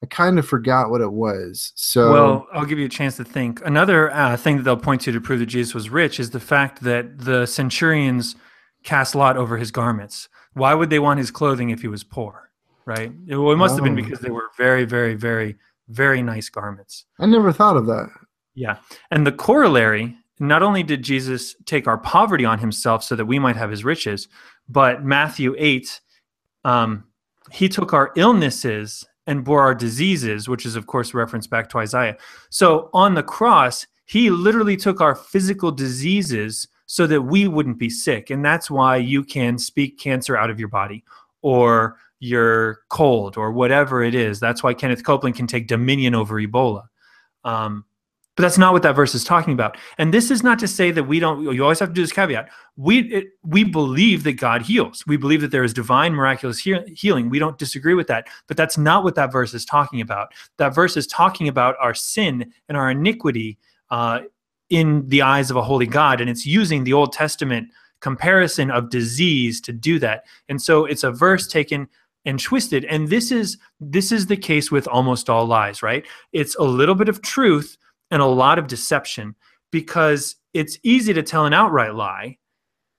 Speaker 1: I kind of forgot what it was. So,
Speaker 5: well, I'll give you a chance to think. Another uh, thing that they'll point to to prove that Jesus was rich is the fact that the centurions cast lot over his garments. Why would they want his clothing if he was poor? right? It, well, it must oh. have been oh. because they were very, very, very, very nice garments.
Speaker 1: I never thought of that.
Speaker 5: Yeah. And the corollary not only did Jesus take our poverty on himself so that we might have his riches, but Matthew 8, um, he took our illnesses and bore our diseases, which is, of course, reference back to Isaiah. So on the cross, he literally took our physical diseases so that we wouldn't be sick. And that's why you can speak cancer out of your body or your cold or whatever it is. That's why Kenneth Copeland can take dominion over Ebola. Um, but that's not what that verse is talking about. And this is not to say that we don't. You always have to do this caveat. We it, we believe that God heals. We believe that there is divine, miraculous he- healing. We don't disagree with that. But that's not what that verse is talking about. That verse is talking about our sin and our iniquity uh, in the eyes of a holy God, and it's using the Old Testament comparison of disease to do that. And so it's a verse taken and twisted and this is this is the case with almost all lies right it's a little bit of truth and a lot of deception because it's easy to tell an outright lie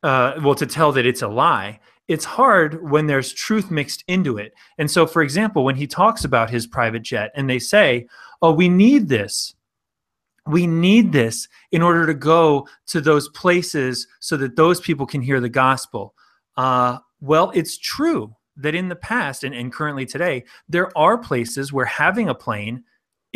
Speaker 5: uh, well to tell that it's a lie. It's hard when there's truth mixed into it. And so for example when he talks about his private jet and they say oh we need this. We need this in order to go to those places so that those people can hear the gospel. Uh, well it's true that in the past and, and currently today, there are places where having a plane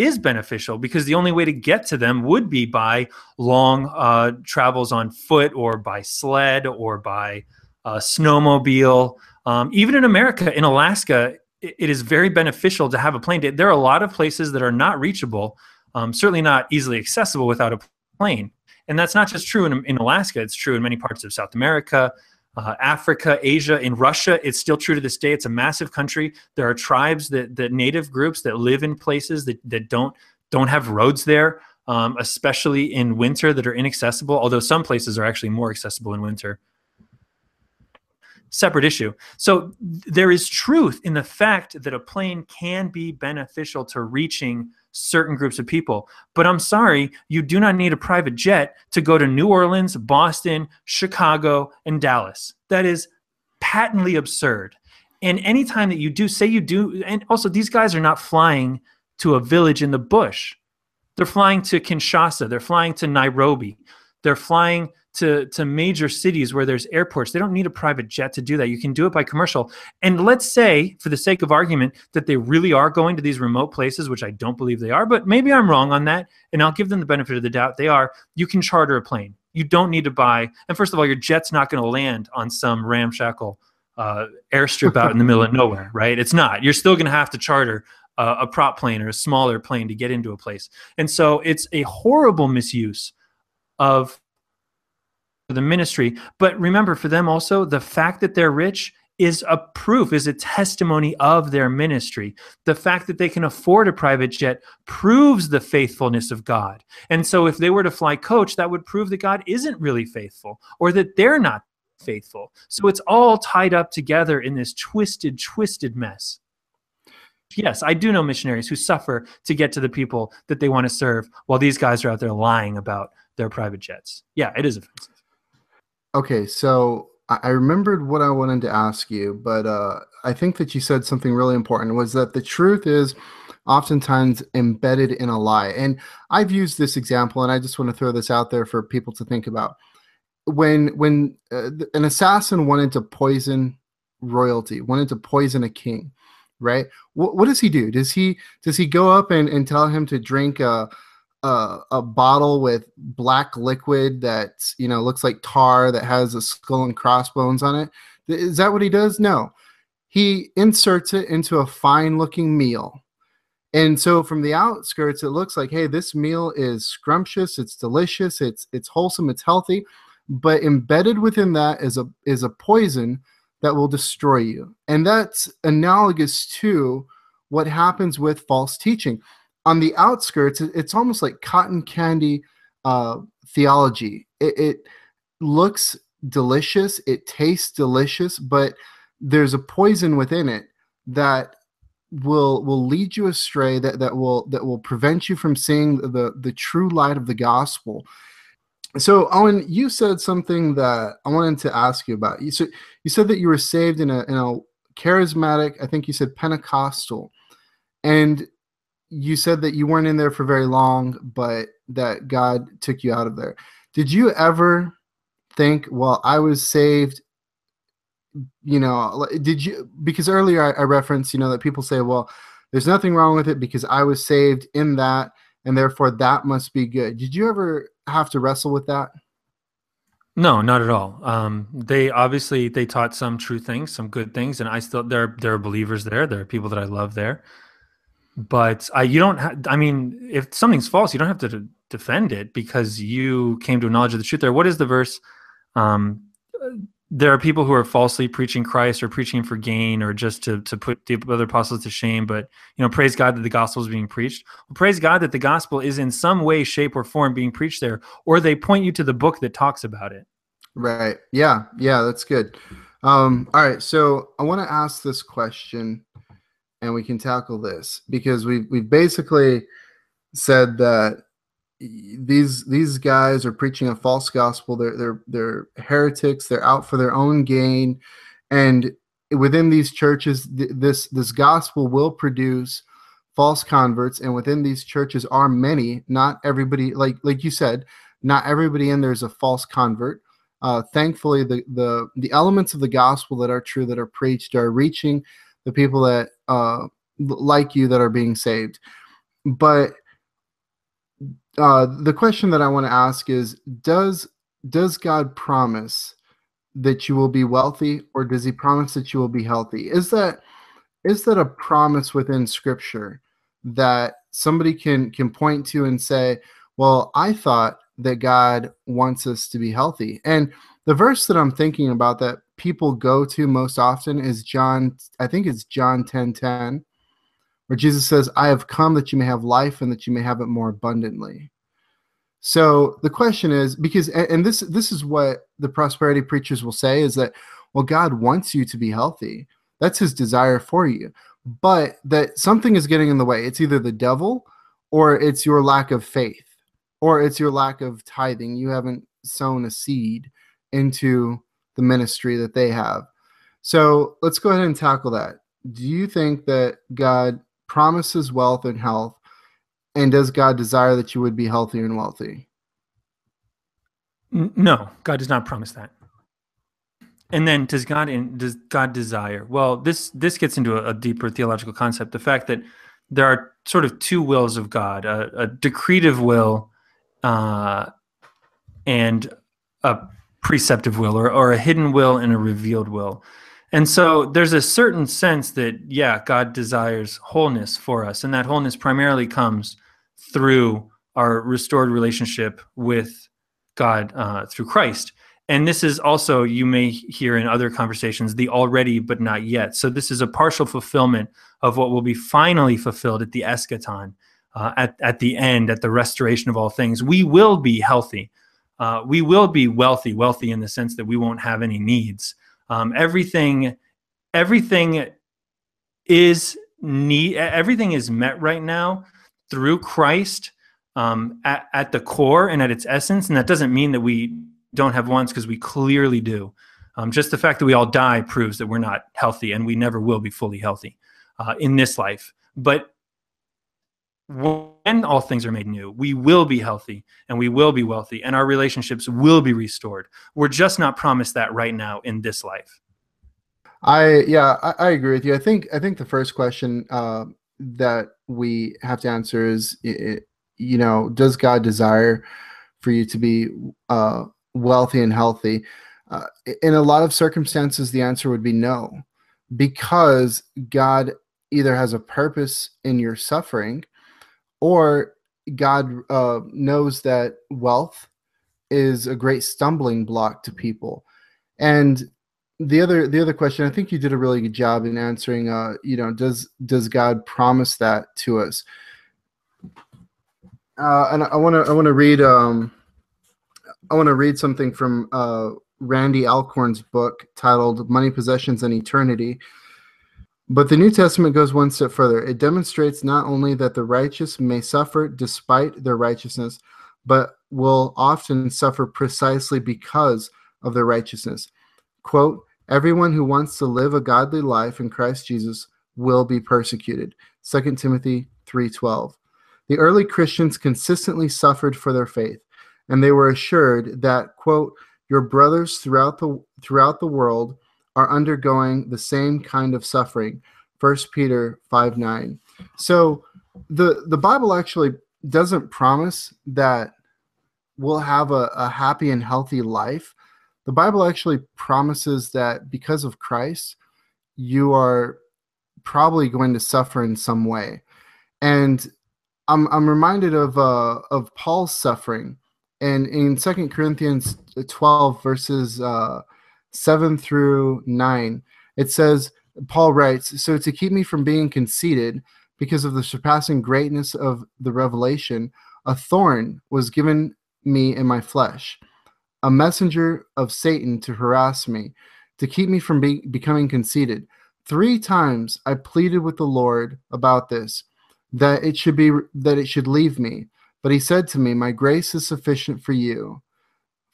Speaker 5: is beneficial because the only way to get to them would be by long uh, travels on foot or by sled or by uh, snowmobile. Um, even in America, in Alaska, it, is very beneficial to have a plane. There are a lot of places that are not reachable, um, certainly not easily accessible without a plane. And that's not just true in, in Alaska, it's true in many parts of South America, uh, Africa, Asia, in Russia, it's still true to this day. It's a massive country. There are tribes that, that native groups that live in places that, that don't don't have roads there. um, especially in winter, that are inaccessible. Although some places are actually more accessible in winter. Separate issue. So there is truth in the fact that a plane can be beneficial to reaching certain groups of people. But I'm sorry, you do not need a private jet to go to New Orleans, Boston, Chicago, and Dallas. That is patently absurd. And anytime that you do, say you do, and also these guys are not flying to a village in the bush. They're flying to Kinshasa, they're flying to Nairobi, they're flying to, to major cities where there's airports. They don't need a private jet to do that. You can do it by commercial. And let's say, for the sake of argument, that they really are going to these remote places, which I don't believe they are, but maybe I'm wrong on that. And I'll give them the benefit of the doubt. They are. You can charter a plane. You don't need to buy. And first of all, your jet's not going to land on some ramshackle uh, airstrip out in the middle of nowhere, right? It's not. You're still going to have to charter uh, a prop plane or a smaller plane to get into a place. And so it's a horrible misuse of the ministry. But remember, for them also, the fact that they're rich is a proof, is a testimony of their ministry. The fact that they can afford a private jet proves the faithfulness of God. And so, if they were to fly coach, that would prove that God isn't really faithful or that they're not faithful. So, it's all tied up together in this twisted, twisted mess. Yes, I do know missionaries who suffer to get to the people that they want to serve while these guys are out there lying about their private jets. Yeah, it is offensive.
Speaker 1: Okay, so I remembered what I wanted to ask you, but uh, I think that you said something really important was that the truth is oftentimes embedded in a lie. And I've used this example, and I just want to throw this out there for people to think about. When when uh, an assassin wanted to poison royalty, wanted to poison a king, right? What, what does he do? Does he does he go up and, and tell him to drink a a, a bottle with black liquid that you know looks like tar that has a skull and crossbones on it. Is that what he does? No. He inserts it into a fine looking meal. And so from the outskirts, it looks like, hey, this meal is scrumptious, it's delicious, it's it's wholesome, it's healthy, but embedded within that is a is a poison that will destroy you. And that's analogous to what happens with false teaching on the outskirts, it's almost like cotton candy uh, theology. It, it looks delicious, it tastes delicious, but there's a poison within it that will will lead you astray that that will that will prevent you from seeing the the true light of the gospel. So owen you said something that i wanted to ask you about. You said you said that you were saved in a in a charismatic i think you said pentecostal. And you said that you weren't in there for very long, but that God took you out of there. Did you ever think, well, I was saved? You know, did you? Because earlier I, I referenced, you know, that people say, well, there's nothing wrong with it because I was saved in that, and therefore that must be good. Did you ever have to wrestle with that?
Speaker 5: No, not at all. Um, they obviously they taught some true things, some good things, and I still there there are believers there. There are people that I love there but uh, you don't have i mean if something's false you don't have to d- defend it because you came to a knowledge of the truth there. What is the verse um, there are people who are falsely preaching christ or preaching for gain or just to, to put the other apostles to shame but you know praise god that the gospel is being preached. Well, praise god that the gospel is in some way shape or form being preached there or they point you to the book that talks about it.
Speaker 1: Right. Yeah. Yeah that's good. Um, all right. So i want to ask this question and we can tackle this because we've we've basically said that these these guys are preaching a false gospel. They're they're they're heretics. They're out for their own gain, and within these churches, th- this this gospel will produce false converts. And within these churches are many. Not everybody, like like you said, not everybody in there is a false convert. Uh, thankfully, the the the elements of the gospel that are true that are preached are reaching the people that uh, like you that are being saved. But uh, the question that I want to ask is: Does does God promise that you will be wealthy, or does He promise that you will be healthy? Is that is that a promise within Scripture that somebody can can point to and say, "Well, I thought that God wants us to be healthy," and the verse that I'm thinking about that people go to most often is John, I think it's John 10 10, where Jesus says, I have come that you may have life and that you may have it more abundantly. So the question is because and this this is what the prosperity preachers will say is that well God wants you to be healthy. That's his desire for you. But that something is getting in the way. It's either the devil or it's your lack of faith or it's your lack of tithing. You haven't sown a seed into the ministry that they have. So let's go ahead and tackle that. Do you think that God promises wealth and health? And does God desire that you would be healthy and wealthy?
Speaker 5: No, God does not promise that. And then does God in, does God desire? Well, this this gets into a, a, deeper theological concept. The fact that there are sort of two wills of God: a, a decretive will uh, and a preceptive will, or, or a hidden will and a revealed will. And so there's a certain sense that, yeah, God desires wholeness for us. And that wholeness primarily comes through our restored relationship with God uh, through Christ. And this is also, you may hear in other conversations, the already but not yet. So this is a partial fulfillment of what will be finally fulfilled at the eschaton, uh, at, at the end, at the restoration of all things. We will be healthy. Uh, we will be wealthy, wealthy in the sense that we won't have any needs. Um, everything, everything is need. Everything is met right now through Christ um, at, at the core and at its essence. And that doesn't mean that we don't have wants because we clearly do. Um, just the fact that we all die proves that we're not healthy and we never will be fully healthy uh, in this life. But when all things are made new, we will be healthy and we will be wealthy and our relationships will be restored. We're just not promised that right now in this life.
Speaker 1: I yeah, I, I agree with you. I think I think the first question uh, that we have to answer is, you know, does God desire for you to be uh, wealthy and healthy? Uh, in a lot of circumstances, the answer would be no, because God either has a purpose in your suffering or God uh, knows that wealth is a great stumbling block to people. And the other the other question, I think you did a really good job in answering. Uh, you know, does does God promise that to us? Uh, and I want to I want to read um, I want to read something from uh, Randy Alcorn's book titled "Money, Possessions, and Eternity." But the New Testament goes one step further. It demonstrates not only that the righteous may suffer despite their righteousness, but will often suffer precisely because of their righteousness. Quote, Everyone who wants to live a godly life in Christ Jesus will be persecuted. 2 Timothy 3:12. The early Christians consistently suffered for their faith, and they were assured that, quote, your brothers throughout the throughout the world are undergoing the same kind of suffering. First Peter 5 9. So the the Bible actually doesn't promise that we'll have a, a happy and healthy life. The Bible actually promises that because of Christ, you are probably going to suffer in some way. And I'm I'm reminded of uh, of Paul's suffering, and in Second Corinthians 12 verses uh, 7 through 9, it says, Paul writes, So to keep me from being conceited, because of the surpassing greatness of the revelation, a thorn was given me in my flesh, a messenger of Satan to harass me, to keep me from be- becoming conceited. Three times I pleaded with the Lord about this, that it should be that it should leave me. But he said to me, My grace is sufficient for you,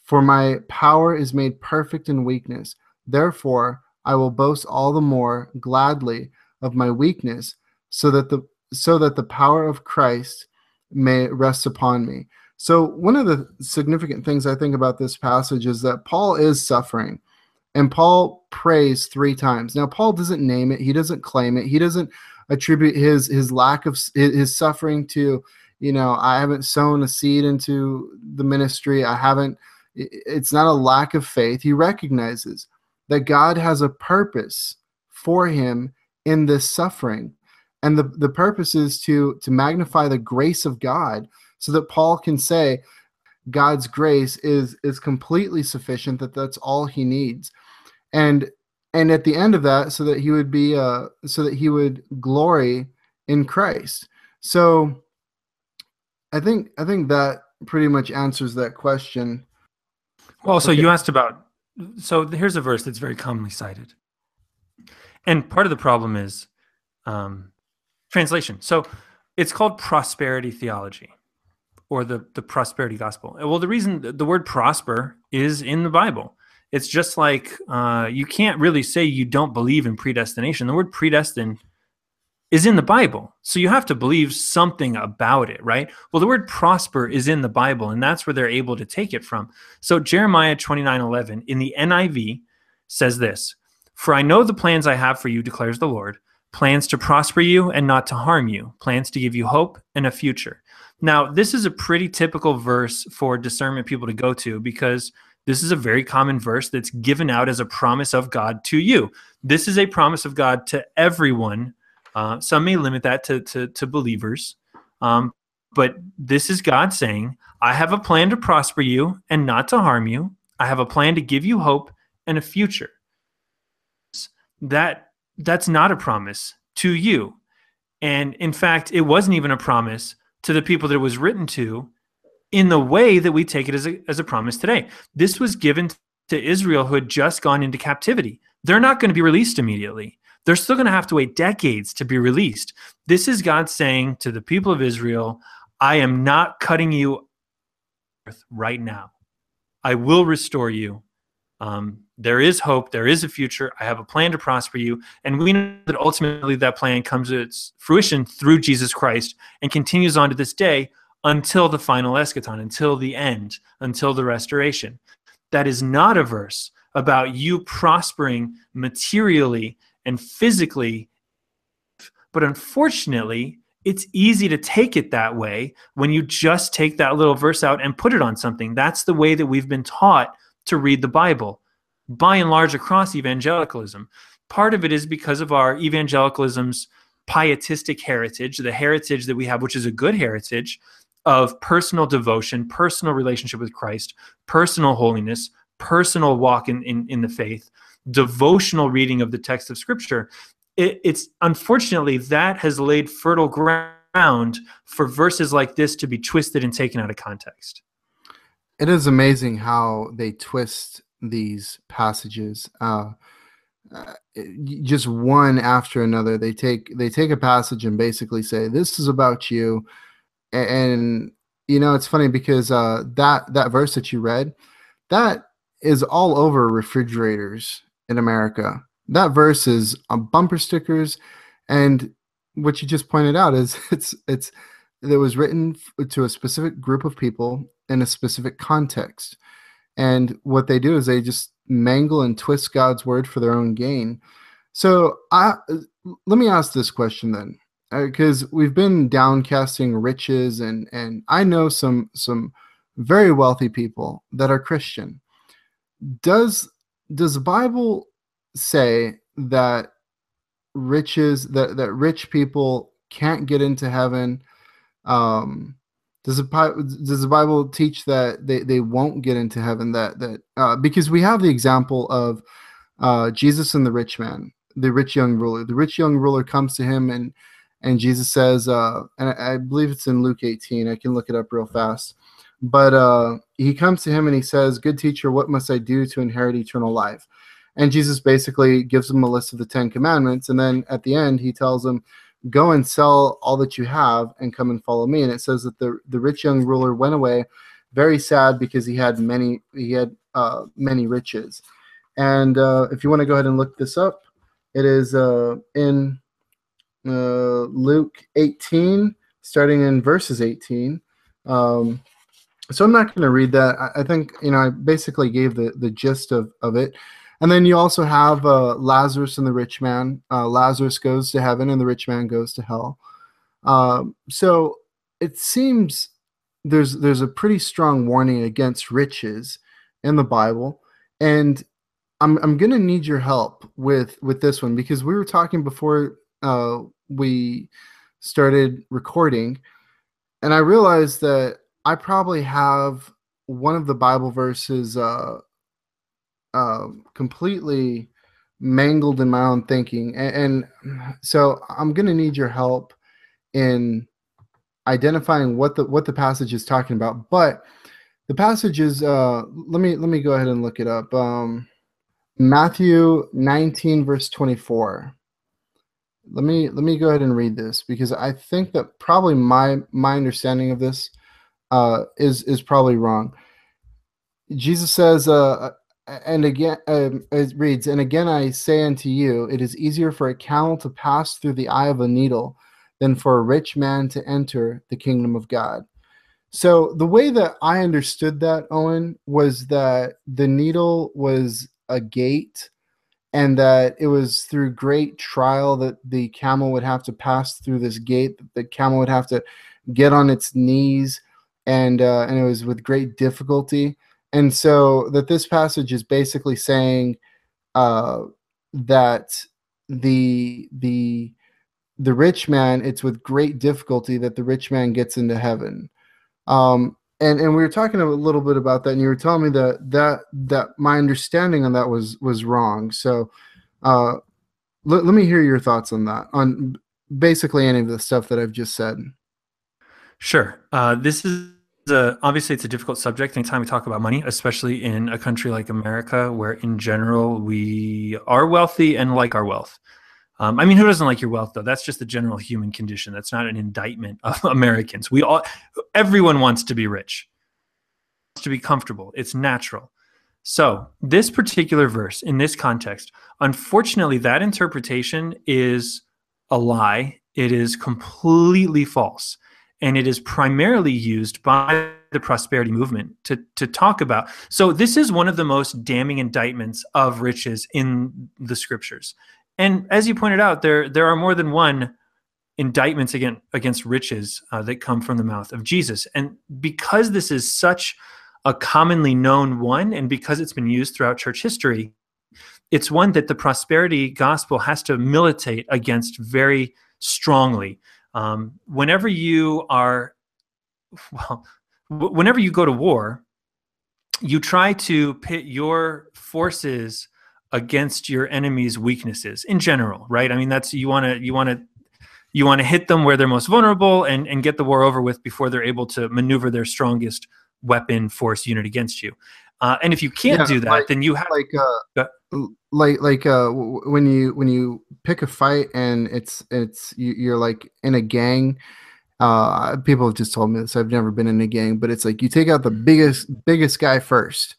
Speaker 1: for my power is made perfect in weakness. Therefore, I will boast all the more gladly of my weakness, so that the so that the power of Christ may rest upon me. So, one of the significant things I think about this passage is that Paul is suffering, and Paul prays three times. Now, Paul doesn't name it; he doesn't claim it; he doesn't attribute his his lack of his suffering to, you know, I haven't sown a seed into the ministry. I haven't it's not a lack of faith. He recognizes that God has a purpose for him in this suffering. And the, the purpose is to, to magnify the grace of God so that Paul can say God's grace is, is completely sufficient, that that's all he needs. And and at the end of that, so that he would be uh, so that he would glory in Christ. So I think I think that pretty much answers that question.
Speaker 5: Well, so
Speaker 1: Okay.
Speaker 5: you asked about. So here's a verse that's very commonly cited, and part of the problem is um, translation. So it's called prosperity theology, or the the prosperity gospel. Well, the reason the word prosper is in the Bible. It's just like uh, you can't really say you don't believe in predestination. The word predestined is in the Bible. So you have to believe something about it, right? Well, the word prosper is in the Bible, and that's where they're able to take it from. So Jeremiah 29 11 in the NIV says this For I know the plans I have for you, declares the Lord plans to prosper you and not to harm you, plans to give you hope and a future. Now, this is a pretty typical verse for discernment people to go to because this is a very common verse that's given out as a promise of God to you. This is a promise of God to everyone. Uh, some may limit that to, to, to believers. Um, but this is God saying, I have a plan to prosper you and not to harm you. I have a plan to give you hope and a future. That that's not a promise to you. And in fact, it wasn't even a promise to the people that it was written to in the way that we take it as a, as a promise today. This was given to Israel who had just gone into captivity. They're not going to be released immediately. They're still going to have to wait decades to be released. This is God saying to the people of Israel, I am not cutting you right now. I will restore you. Um, there is hope. There is a future. I have a plan to prosper you. And we know that ultimately that plan comes to its fruition through Jesus Christ and continues on to this day until the final eschaton, until the end, until the restoration. That is not a verse about you prospering materially and physically. But unfortunately, it's easy to take it that way when you just take that little verse out and put it on something. That's the way that we've been taught to read the Bible, by and large, across evangelicalism. Part of it is because of our evangelicalism's pietistic heritage, the heritage that we have, which is a good heritage of personal devotion, personal relationship with Christ, personal holiness, personal walk in, in, in the faith, devotional reading of the text of Scripture. It, it's unfortunately that has laid fertile ground for verses like this to be twisted and taken out of context.
Speaker 1: It is amazing how they twist these passages. Uh, uh, just one after another. They take they take a passage and basically say, "This is about you," A- and, you know it's funny because uh, that that verse that you read, that is all over refrigerators in America. That verse is on bumper stickers, and what you just pointed out is it's it's that was written to a specific group of people in a specific context. And what they do is they just mangle and twist God's word for their own gain. So I let me ask this question then, uh, because we've been downcasting riches, and and I know some some very wealthy people that are Christian. Does does the Bible say that riches that that rich people can't get into heaven? Um, does the does the Bible teach that they, they won't get into heaven? That that uh, because we have the example of uh, Jesus and the rich man, the rich young ruler. The rich young ruler comes to him and and Jesus says, uh, and I, I believe it's in Luke 18. I can look it up real fast. But uh, he comes to him and he says, "Good teacher, what must I do to inherit eternal life?" And Jesus basically gives him a list of the Ten Commandments, and then at the end he tells him, go and sell all that you have and come and follow me and it says that the the rich young ruler went away very sad because he had many he had uh, many riches and uh, if you want to go ahead and look this up it is uh, in uh, luke 18 starting in verses 18 um, so i'm not going to read that I, I think you know i basically gave the the gist of of it and then you also have uh, Lazarus and the rich man. Uh, Lazarus goes to heaven and the rich man goes to hell. Um, so it seems there's there's a pretty strong warning against riches in the Bible, and I'm I'm gonna need your help with with this one because we were talking before uh, we started recording, and I realized that I probably have one of the Bible verses. Uh, uh, completely mangled in my own thinking, and, and so I'm gonna need your help in identifying what the what the passage is talking about. But the passage is uh, let me let me go ahead and look it up. Um, Matthew 19 verse 24. Let me let me go ahead and read this because I think that probably my my understanding of this uh, is is probably wrong. Jesus says, uh, and again um, it reads, and again I say unto you, it is easier for a camel to pass through the eye of a needle than for a rich man to enter the kingdom of God. So the way that I understood that, Owen, was that the needle was a gate and that it was through great trial that the camel would have to pass through this gate. The camel would have to get on its knees, and uh, and it was with great difficulty. And so that this passage is basically saying uh, that the the the rich man, it's with great difficulty that the rich man gets into heaven. Um, and and we were talking a little bit about that, and you were telling me that that that my understanding on that was was wrong. So, uh, let, let me hear your thoughts on that, on basically any of the stuff that I've just said.
Speaker 5: Sure. Uh, this is a, obviously it's a difficult subject anytime we talk about money, especially in a country like America, where in general we are wealthy and like our wealth. Um, I mean, who doesn't like your wealth though? That's just the general human condition. That's not an indictment of Americans. We all, everyone wants to be rich, to be comfortable. It's natural. So this particular verse in this context, unfortunately, that interpretation is a lie. It is completely false, and it is primarily used by the prosperity movement to to talk about. So this is one of the most damning indictments of riches in the scriptures and as you pointed out, there there are more than one indictments against against riches uh, that come from the mouth of Jesus. And because this is such a commonly known one, and because it's been used throughout church history, it's one that the prosperity gospel has to militate against very strongly. Um, whenever you are, well, whenever you go to war, you try to pit your forces against your enemy's weaknesses in general, right? I mean, that's you want to you want to you want to hit them where they're most vulnerable and and get the war over with before they're able to maneuver their strongest weapon force unit against you. Uh, and if you can't yeah, do that,
Speaker 1: like,
Speaker 5: then you have
Speaker 1: like uh, like like uh, when you when you pick a fight and it's it's you, are like in a gang. Uh, people have just told me this. I've never been in a gang, but it's like you take out the biggest biggest guy first,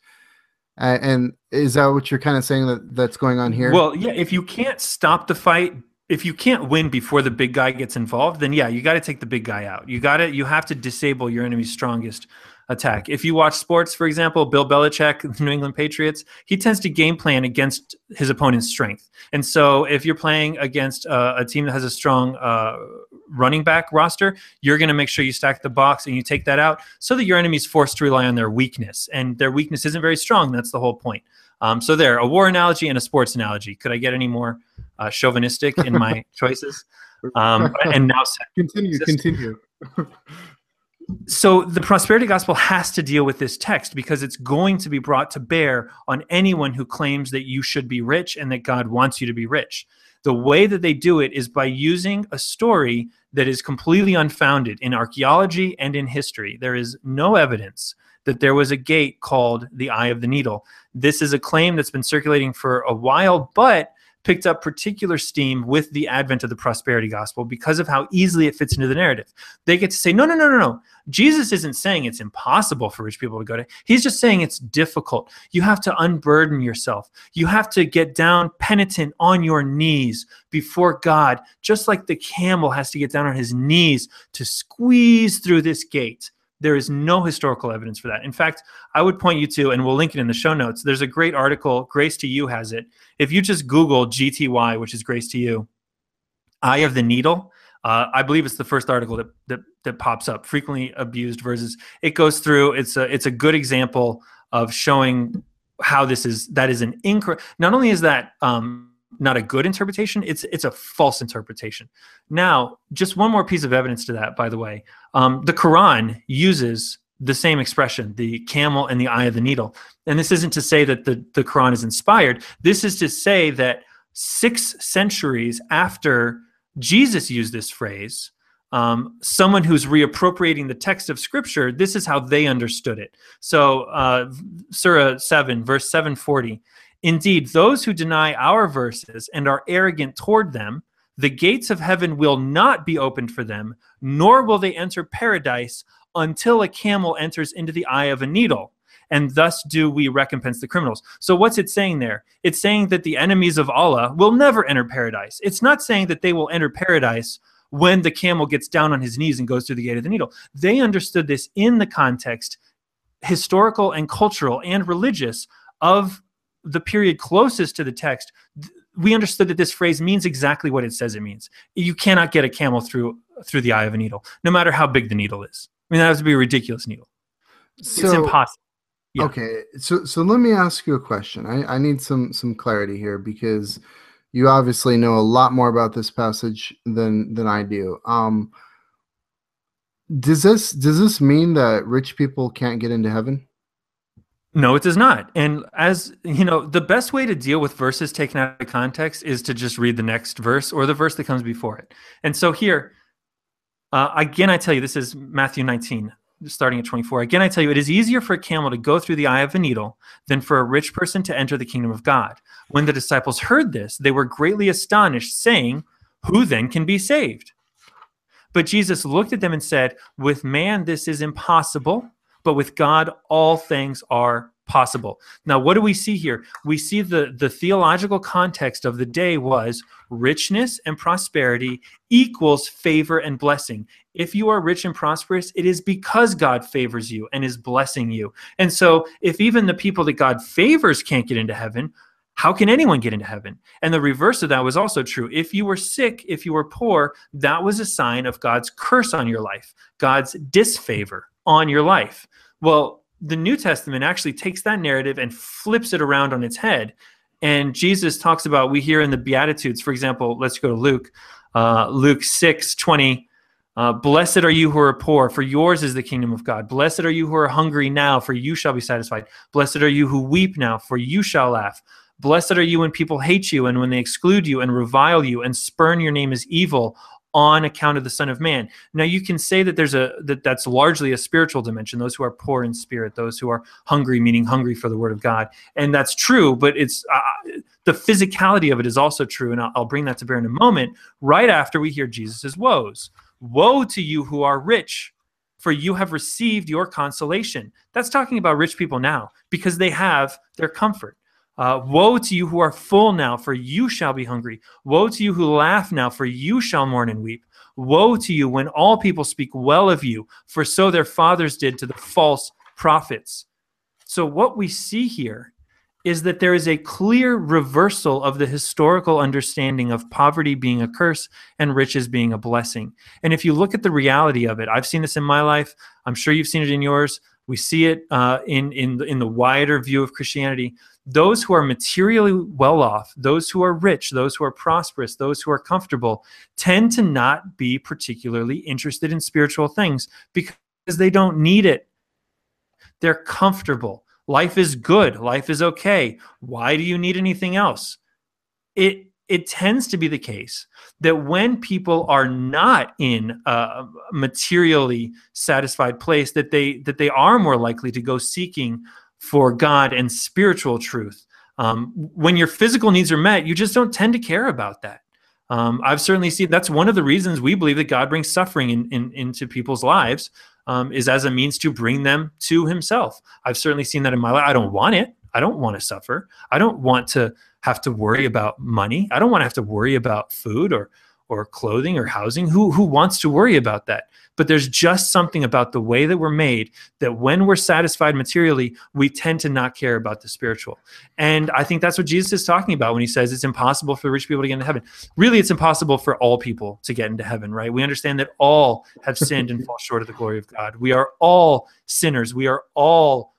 Speaker 1: uh, and is that what you're kind of saying that that's going on here?
Speaker 5: Well, yeah. If you can't stop the fight, if you can't win before the big guy gets involved, then yeah, you got to take the big guy out. You got to you have to disable your enemy's strongest attack. If you watch sports, for example, Bill Belichick, the New England Patriots, he tends to game plan against his opponent's strength. And so if you're playing against uh, a team that has a strong uh, running back roster, you're going to make sure you stack the box and you take that out so that your enemy's forced to rely on their weakness. And their weakness isn't very strong. That's the whole point. Um, so there, a war analogy and a sports analogy. Could I get any more uh, chauvinistic in my choices? Um, and now
Speaker 1: continue, continue.
Speaker 5: So the prosperity gospel has to deal with this text because it's going to be brought to bear on anyone who claims that you should be rich and that God wants you to be rich. The way that they do it is by using a story that is completely unfounded in archaeology and in history. There is no evidence that there was a gate called the Eye of the Needle. This is a claim that's been circulating for a while, but picked up particular steam with the advent of the prosperity gospel because of how easily it fits into the narrative. They get to say, no, no, no, no, no. Jesus isn't saying it's impossible for rich people to go to. He's just saying it's difficult. You have to unburden yourself. You have to get down penitent on your knees before God, just like the camel has to get down on his knees to squeeze through this gate. There is no historical evidence for that. In fact, I would point you to, and we'll link it in the show notes. There's a great article, Grace to You has it. If you just Google GTY, which is Grace to You, Eye of the Needle, uh, I believe it's the first article that, that that pops up. Frequently abused versus it goes through. It's a it's a good example of showing how this is that is an incorrect. Not only is that um, not a good interpretation it's it's a false interpretation. Now just one more piece of evidence to that by the way. Um, the quran uses the same expression the camel and the eye of the needle. And this isn't to say that the, the quran is inspired. This is to say that six centuries after jesus used this phrase um, someone who's reappropriating the text of Scripture, this is how they understood it. So, uh, Surah 7, verse 740 Indeed, those who deny our verses and are arrogant toward them, the gates of heaven will not be opened for them, nor will they enter paradise until a camel enters into the eye of a needle. And thus do we recompense the criminals. So, what's it saying there? It's saying that the enemies of Allah will never enter paradise. It's not saying that they will enter paradise when the camel gets down on his knees and goes through the gate of the needle. They understood this in the context, historical and cultural and religious, of the period closest to the text. We understood that this phrase means exactly what it says it means. You cannot get a camel through through the eye of a needle, no matter how big the needle is. I mean, that has to be a ridiculous needle. So, it's impossible.
Speaker 1: Yeah. Okay, so so let me ask you a question. I, I need some some clarity here because you obviously know a lot more about this passage than than I do. Um, does this does this mean that rich people can't get into heaven?
Speaker 5: No, it does not. And as you know, the best way to deal with verses taken out of context is to just read the next verse or the verse that comes before it. And so here, uh, again, I tell you, this is Matthew 19 starting at 24. Again, I tell you, it is easier for a camel to go through the eye of a needle than for a rich person to enter the kingdom of God. When the disciples heard this, they were greatly astonished, saying, Who then can be saved? But Jesus looked at them and said, With man this is impossible, but with God all things are possible. Now, what do we see here? We see the, the theological context of the day was richness and prosperity equals favor and blessing. If you are rich and prosperous, it is because God favors you and is blessing you. And so, if even the people that God favors can't get into heaven, how can anyone get into heaven? And the reverse of that was also true. If you were sick, if you were poor, that was a sign of God's curse on your life, God's disfavor on your life. Well, the New Testament actually takes that narrative and flips it around on its head. And Jesus talks about, we hear in the Beatitudes, for example, let's go to Luke, uh, Luke 6 20. Uh, Blessed are you who are poor, for yours is the kingdom of God. Blessed are you who are hungry now, for you shall be satisfied. Blessed are you who weep now, for you shall laugh. Blessed are you when people hate you and when they exclude you and revile you and spurn your name as evil on account of the son of man. Now you can say that there's a that that's largely a spiritual dimension those who are poor in spirit those who are hungry meaning hungry for the word of god. And that's true but it's uh, the physicality of it is also true and I'll, I'll bring that to bear in a moment right after we hear jesus's woes. Woe to you who are rich for you have received your consolation. That's talking about rich people now because they have their comfort uh, Woe to you who are full now, for you shall be hungry. Woe to you who laugh now, for you shall mourn and weep. Woe to you when all people speak well of you, for so their fathers did to the false prophets. So, what we see here is that there is a clear reversal of the historical understanding of poverty being a curse and riches being a blessing. And if you look at the reality of it, I've seen this in my life, I'm sure you've seen it in yours. We see it uh, in, in, in the wider view of Christianity those who are materially well off, those who are rich, those who are prosperous, those who are comfortable, tend to not be particularly interested in spiritual things because they don't need it. They're comfortable. Life is good. Life is okay. Why do you need anything else? It it tends to be the case that when people are not in a materially satisfied place that they that they are more likely to go seeking for God and spiritual truth. Um, when your physical needs are met, you just don't tend to care about that. Um, I've certainly seen that's one of the reasons we believe that God brings suffering in, in, into people's lives um, is as a means to bring them to Himself. I've certainly seen that in my life. I don't want it. I don't want to suffer. I don't want to have to worry about money. I don't want to have to worry about food or or clothing or housing. Who who wants to worry about that? But there's just something about the way that we're made that when we're satisfied materially, we tend to not care about the spiritual. And I think that's what Jesus is talking about when he says it's impossible for rich people to get into heaven. Really, it's impossible for all people to get into heaven, right? We understand that all have sinned and fall short of the glory of God. We are all sinners. We are all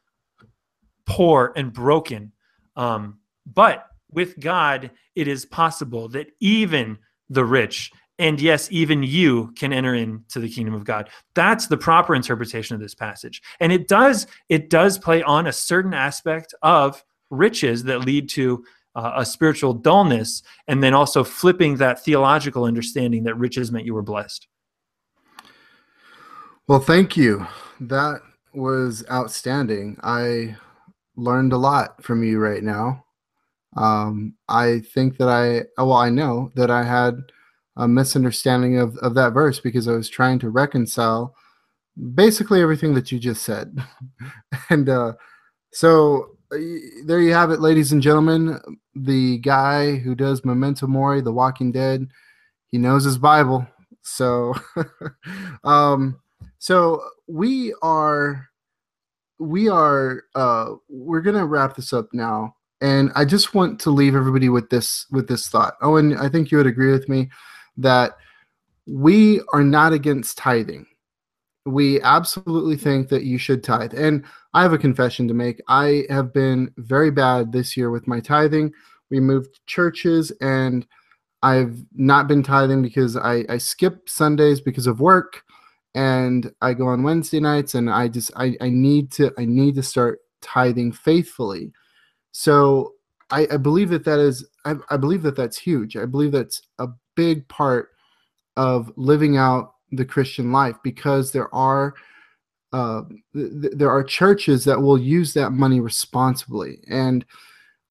Speaker 5: poor and broken. Um, but with God, it is possible that even the rich and yes even you can enter into the kingdom of god that's the proper interpretation of this passage and it does it does play on a certain aspect of riches that lead to uh, a spiritual dullness and then also flipping that theological understanding that riches meant you were blessed
Speaker 1: Well, thank you. That was outstanding. I learned a lot from you right now. Um, I think that I, well, I know that I had a misunderstanding of, of that verse because I was trying to reconcile basically everything that you just said. and uh, so uh, there you have it, ladies and gentlemen. The guy who does Memento Mori, The Walking Dead, he knows his Bible. So, um, so we are, we are, uh, we're gonna wrap this up now, and I just want to leave everybody with this with this thought. Owen, I think you would agree with me that we are not against tithing. We absolutely think that you should tithe. And I have a confession to make. I have been very bad this year with my tithing. We moved churches and I've not been tithing because I, I skip Sundays because of work and I go on Wednesday nights and I just I, I need to I need to start tithing faithfully. So I, I believe that that is I, I believe that that's huge. I believe that's a big part of living out the Christian life because there are uh, th- there are churches that will use that money responsibly and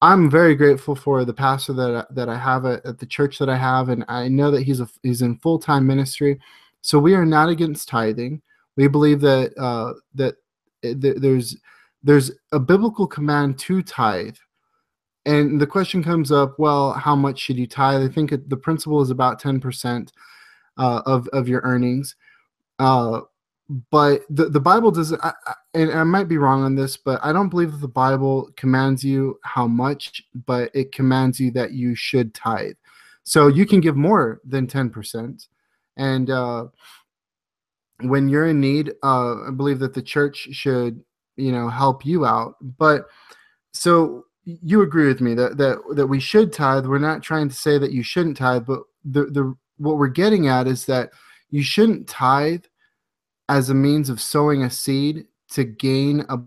Speaker 1: I'm very grateful for the pastor that that I have at, at the church that I have, and I know that he's a he's in full time ministry. So we are not against tithing. We believe that uh, that there's there's a biblical command to tithe, and the question comes up: Well, how much should you tithe? I think the principle is about ten percent uh, of of your earnings. Uh, but the, the bible doesn't I, and i might be wrong on this but i don't believe that the bible commands you how much but it commands you that you should tithe so you can give more than 10% and uh, when you're in need uh, i believe that the church should you know help you out but so you agree with me that that that we should tithe we're not trying to say that you shouldn't tithe but the the what we're getting at is that you shouldn't tithe as a means of sowing a seed to gain a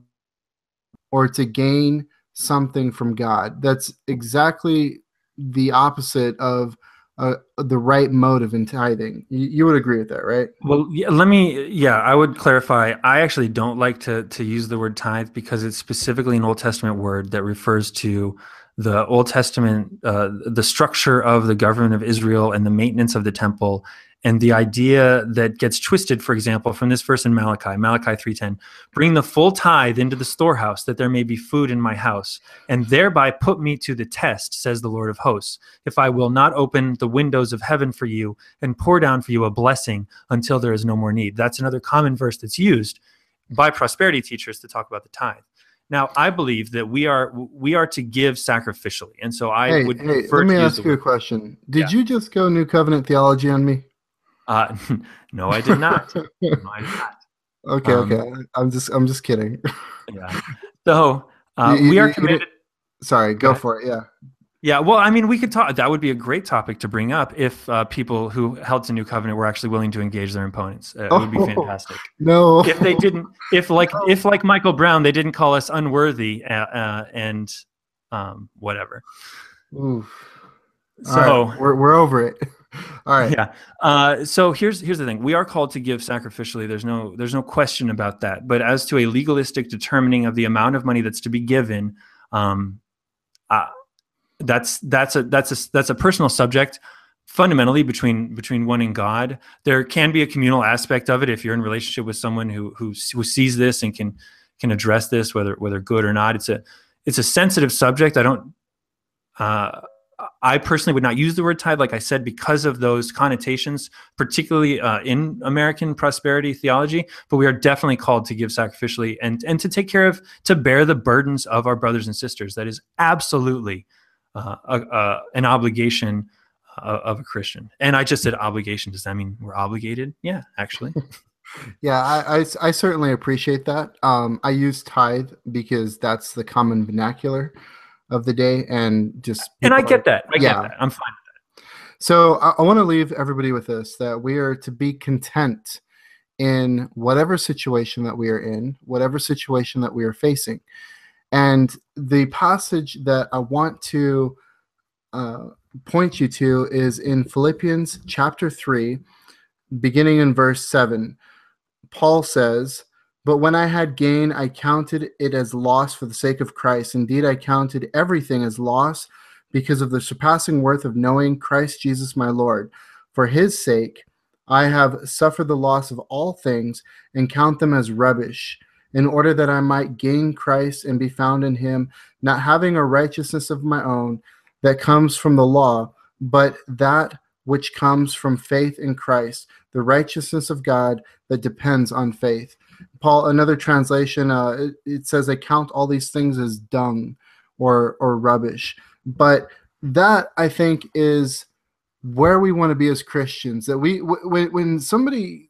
Speaker 1: or to gain something from God. That's exactly the opposite of uh, the right motive in tithing. You, you, would agree with that, right?
Speaker 5: Well, yeah, let me. Yeah, I would clarify. I actually don't like to to use the word tithe because it's specifically an Old Testament word that refers to the Old Testament, uh, the structure of the government of Israel and the maintenance of the temple and the idea that gets twisted for example from this verse in malachi malachi 3.10 bring the full tithe into the storehouse that there may be food in my house and thereby put me to the test says the lord of hosts if i will not open the windows of heaven for you and pour down for you a blessing until there is no more need that's another common verse that's used by prosperity teachers to talk about the tithe now, I believe that we are we are to give sacrificially, and so I
Speaker 1: hey,
Speaker 5: would.
Speaker 1: Hey, let me ask you a question. Did yeah. you just go New Covenant theology on me?
Speaker 5: Uh, no, I did not. no, I did not.
Speaker 1: Okay, um, okay. I'm just I'm just kidding.
Speaker 5: yeah. So uh, you, we are committed.
Speaker 1: sorry, go, go for it. Yeah.
Speaker 5: Yeah, well, I mean, we could talk. That would be a great topic to bring up if uh, people who held to New Covenant were actually willing to engage their opponents. Uh, it would be oh, fantastic.
Speaker 1: No,
Speaker 5: if they didn't, if like no. if like Michael Brown, they didn't call us unworthy uh, uh and um, whatever.
Speaker 1: Oof. So right. we're we're over it. All right.
Speaker 5: Yeah. Uh, so here's here's the thing. We are called to give sacrificially. There's no there's no question about that. But as to a legalistic determining of the amount of money that's to be given, um, uh, that's that's a that's a that's a personal subject fundamentally between between one and God. There can be a communal aspect of it if you're in relationship with someone who who, who sees this and can can address this whether whether good or not. It's a it's a sensitive subject. I don't uh, I personally would not use the word tithe, like I said, because of those connotations, particularly uh, in American prosperity theology. But we are definitely called to give sacrificially and and to take care of, to bear the burdens of our brothers and sisters. That is absolutely uh, a, a, an obligation uh, of a Christian. And I just said obligation. Does that mean we're obligated? Yeah, actually.
Speaker 1: yeah, I, I, I, certainly appreciate that. Um, I use tithe because that's the common vernacular of the day and just
Speaker 5: and i get that. I yeah. get that. I'm fine with that.
Speaker 1: So i, I want to leave everybody with this that we are to be content in whatever situation that we are in whatever situation that we are facing. And the passage that i want to uh, point you to is in philippians chapter 3 beginning in verse 7 Paul says, But when I had gain, I counted it as loss for the sake of Christ. Indeed, I counted everything as loss because of the surpassing worth of knowing Christ Jesus my Lord. For his sake, I have suffered the loss of all things and count them as rubbish, in order that I might gain Christ and be found in him, not having a righteousness of my own that comes from the law, but that which comes from faith in Christ, the righteousness of God that depends on faith. Paul, another translation, uh, it, it says, I count all these things as dung or, or rubbish. But that, I think, is where we want to be as Christians. That we, when, when somebody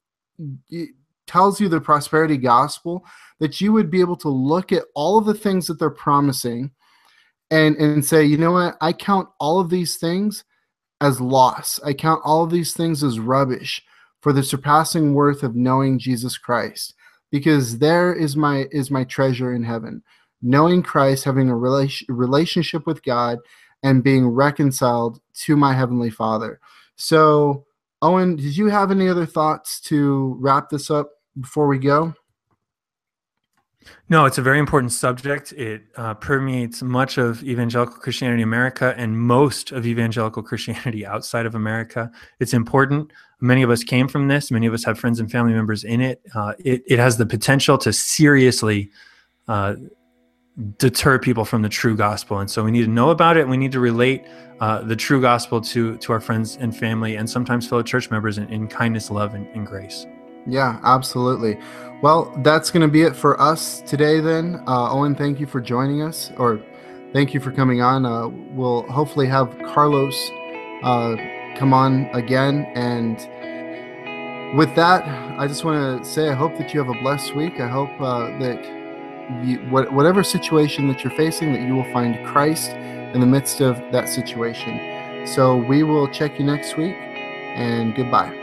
Speaker 1: tells you the prosperity gospel, that you would be able to look at all of the things that they're promising and, and say, you know what, I count all of these things as loss. I count all of these things as rubbish for the surpassing worth of knowing Jesus Christ because there is my is my treasure in heaven. Knowing Christ having a relation, relationship with God and being reconciled to my heavenly Father. So Owen did you have any other thoughts to wrap this up before we go
Speaker 5: no, it's a very important subject. It uh, permeates much of evangelical Christianity in America and most of evangelical Christianity outside of America. It's important. Many of us came from this. Many of us have friends and family members in it. Uh, it, it has the potential to seriously uh, deter people from the true gospel. And so we need to know about it. We need to relate uh, the true gospel to, to our friends and family and sometimes fellow church members in, in kindness, love, and, and grace.
Speaker 1: Yeah, absolutely. Well, that's going to be it for us today, then. Uh, Owen, thank you for joining us, or thank you for coming on. Uh, we'll hopefully have Carlos uh, come on again. And with that, I just want to say I hope that you have a blessed week. I hope uh, that you, whatever situation that you're facing, that you will find Christ in the midst of that situation. So we will check you next week, and goodbye.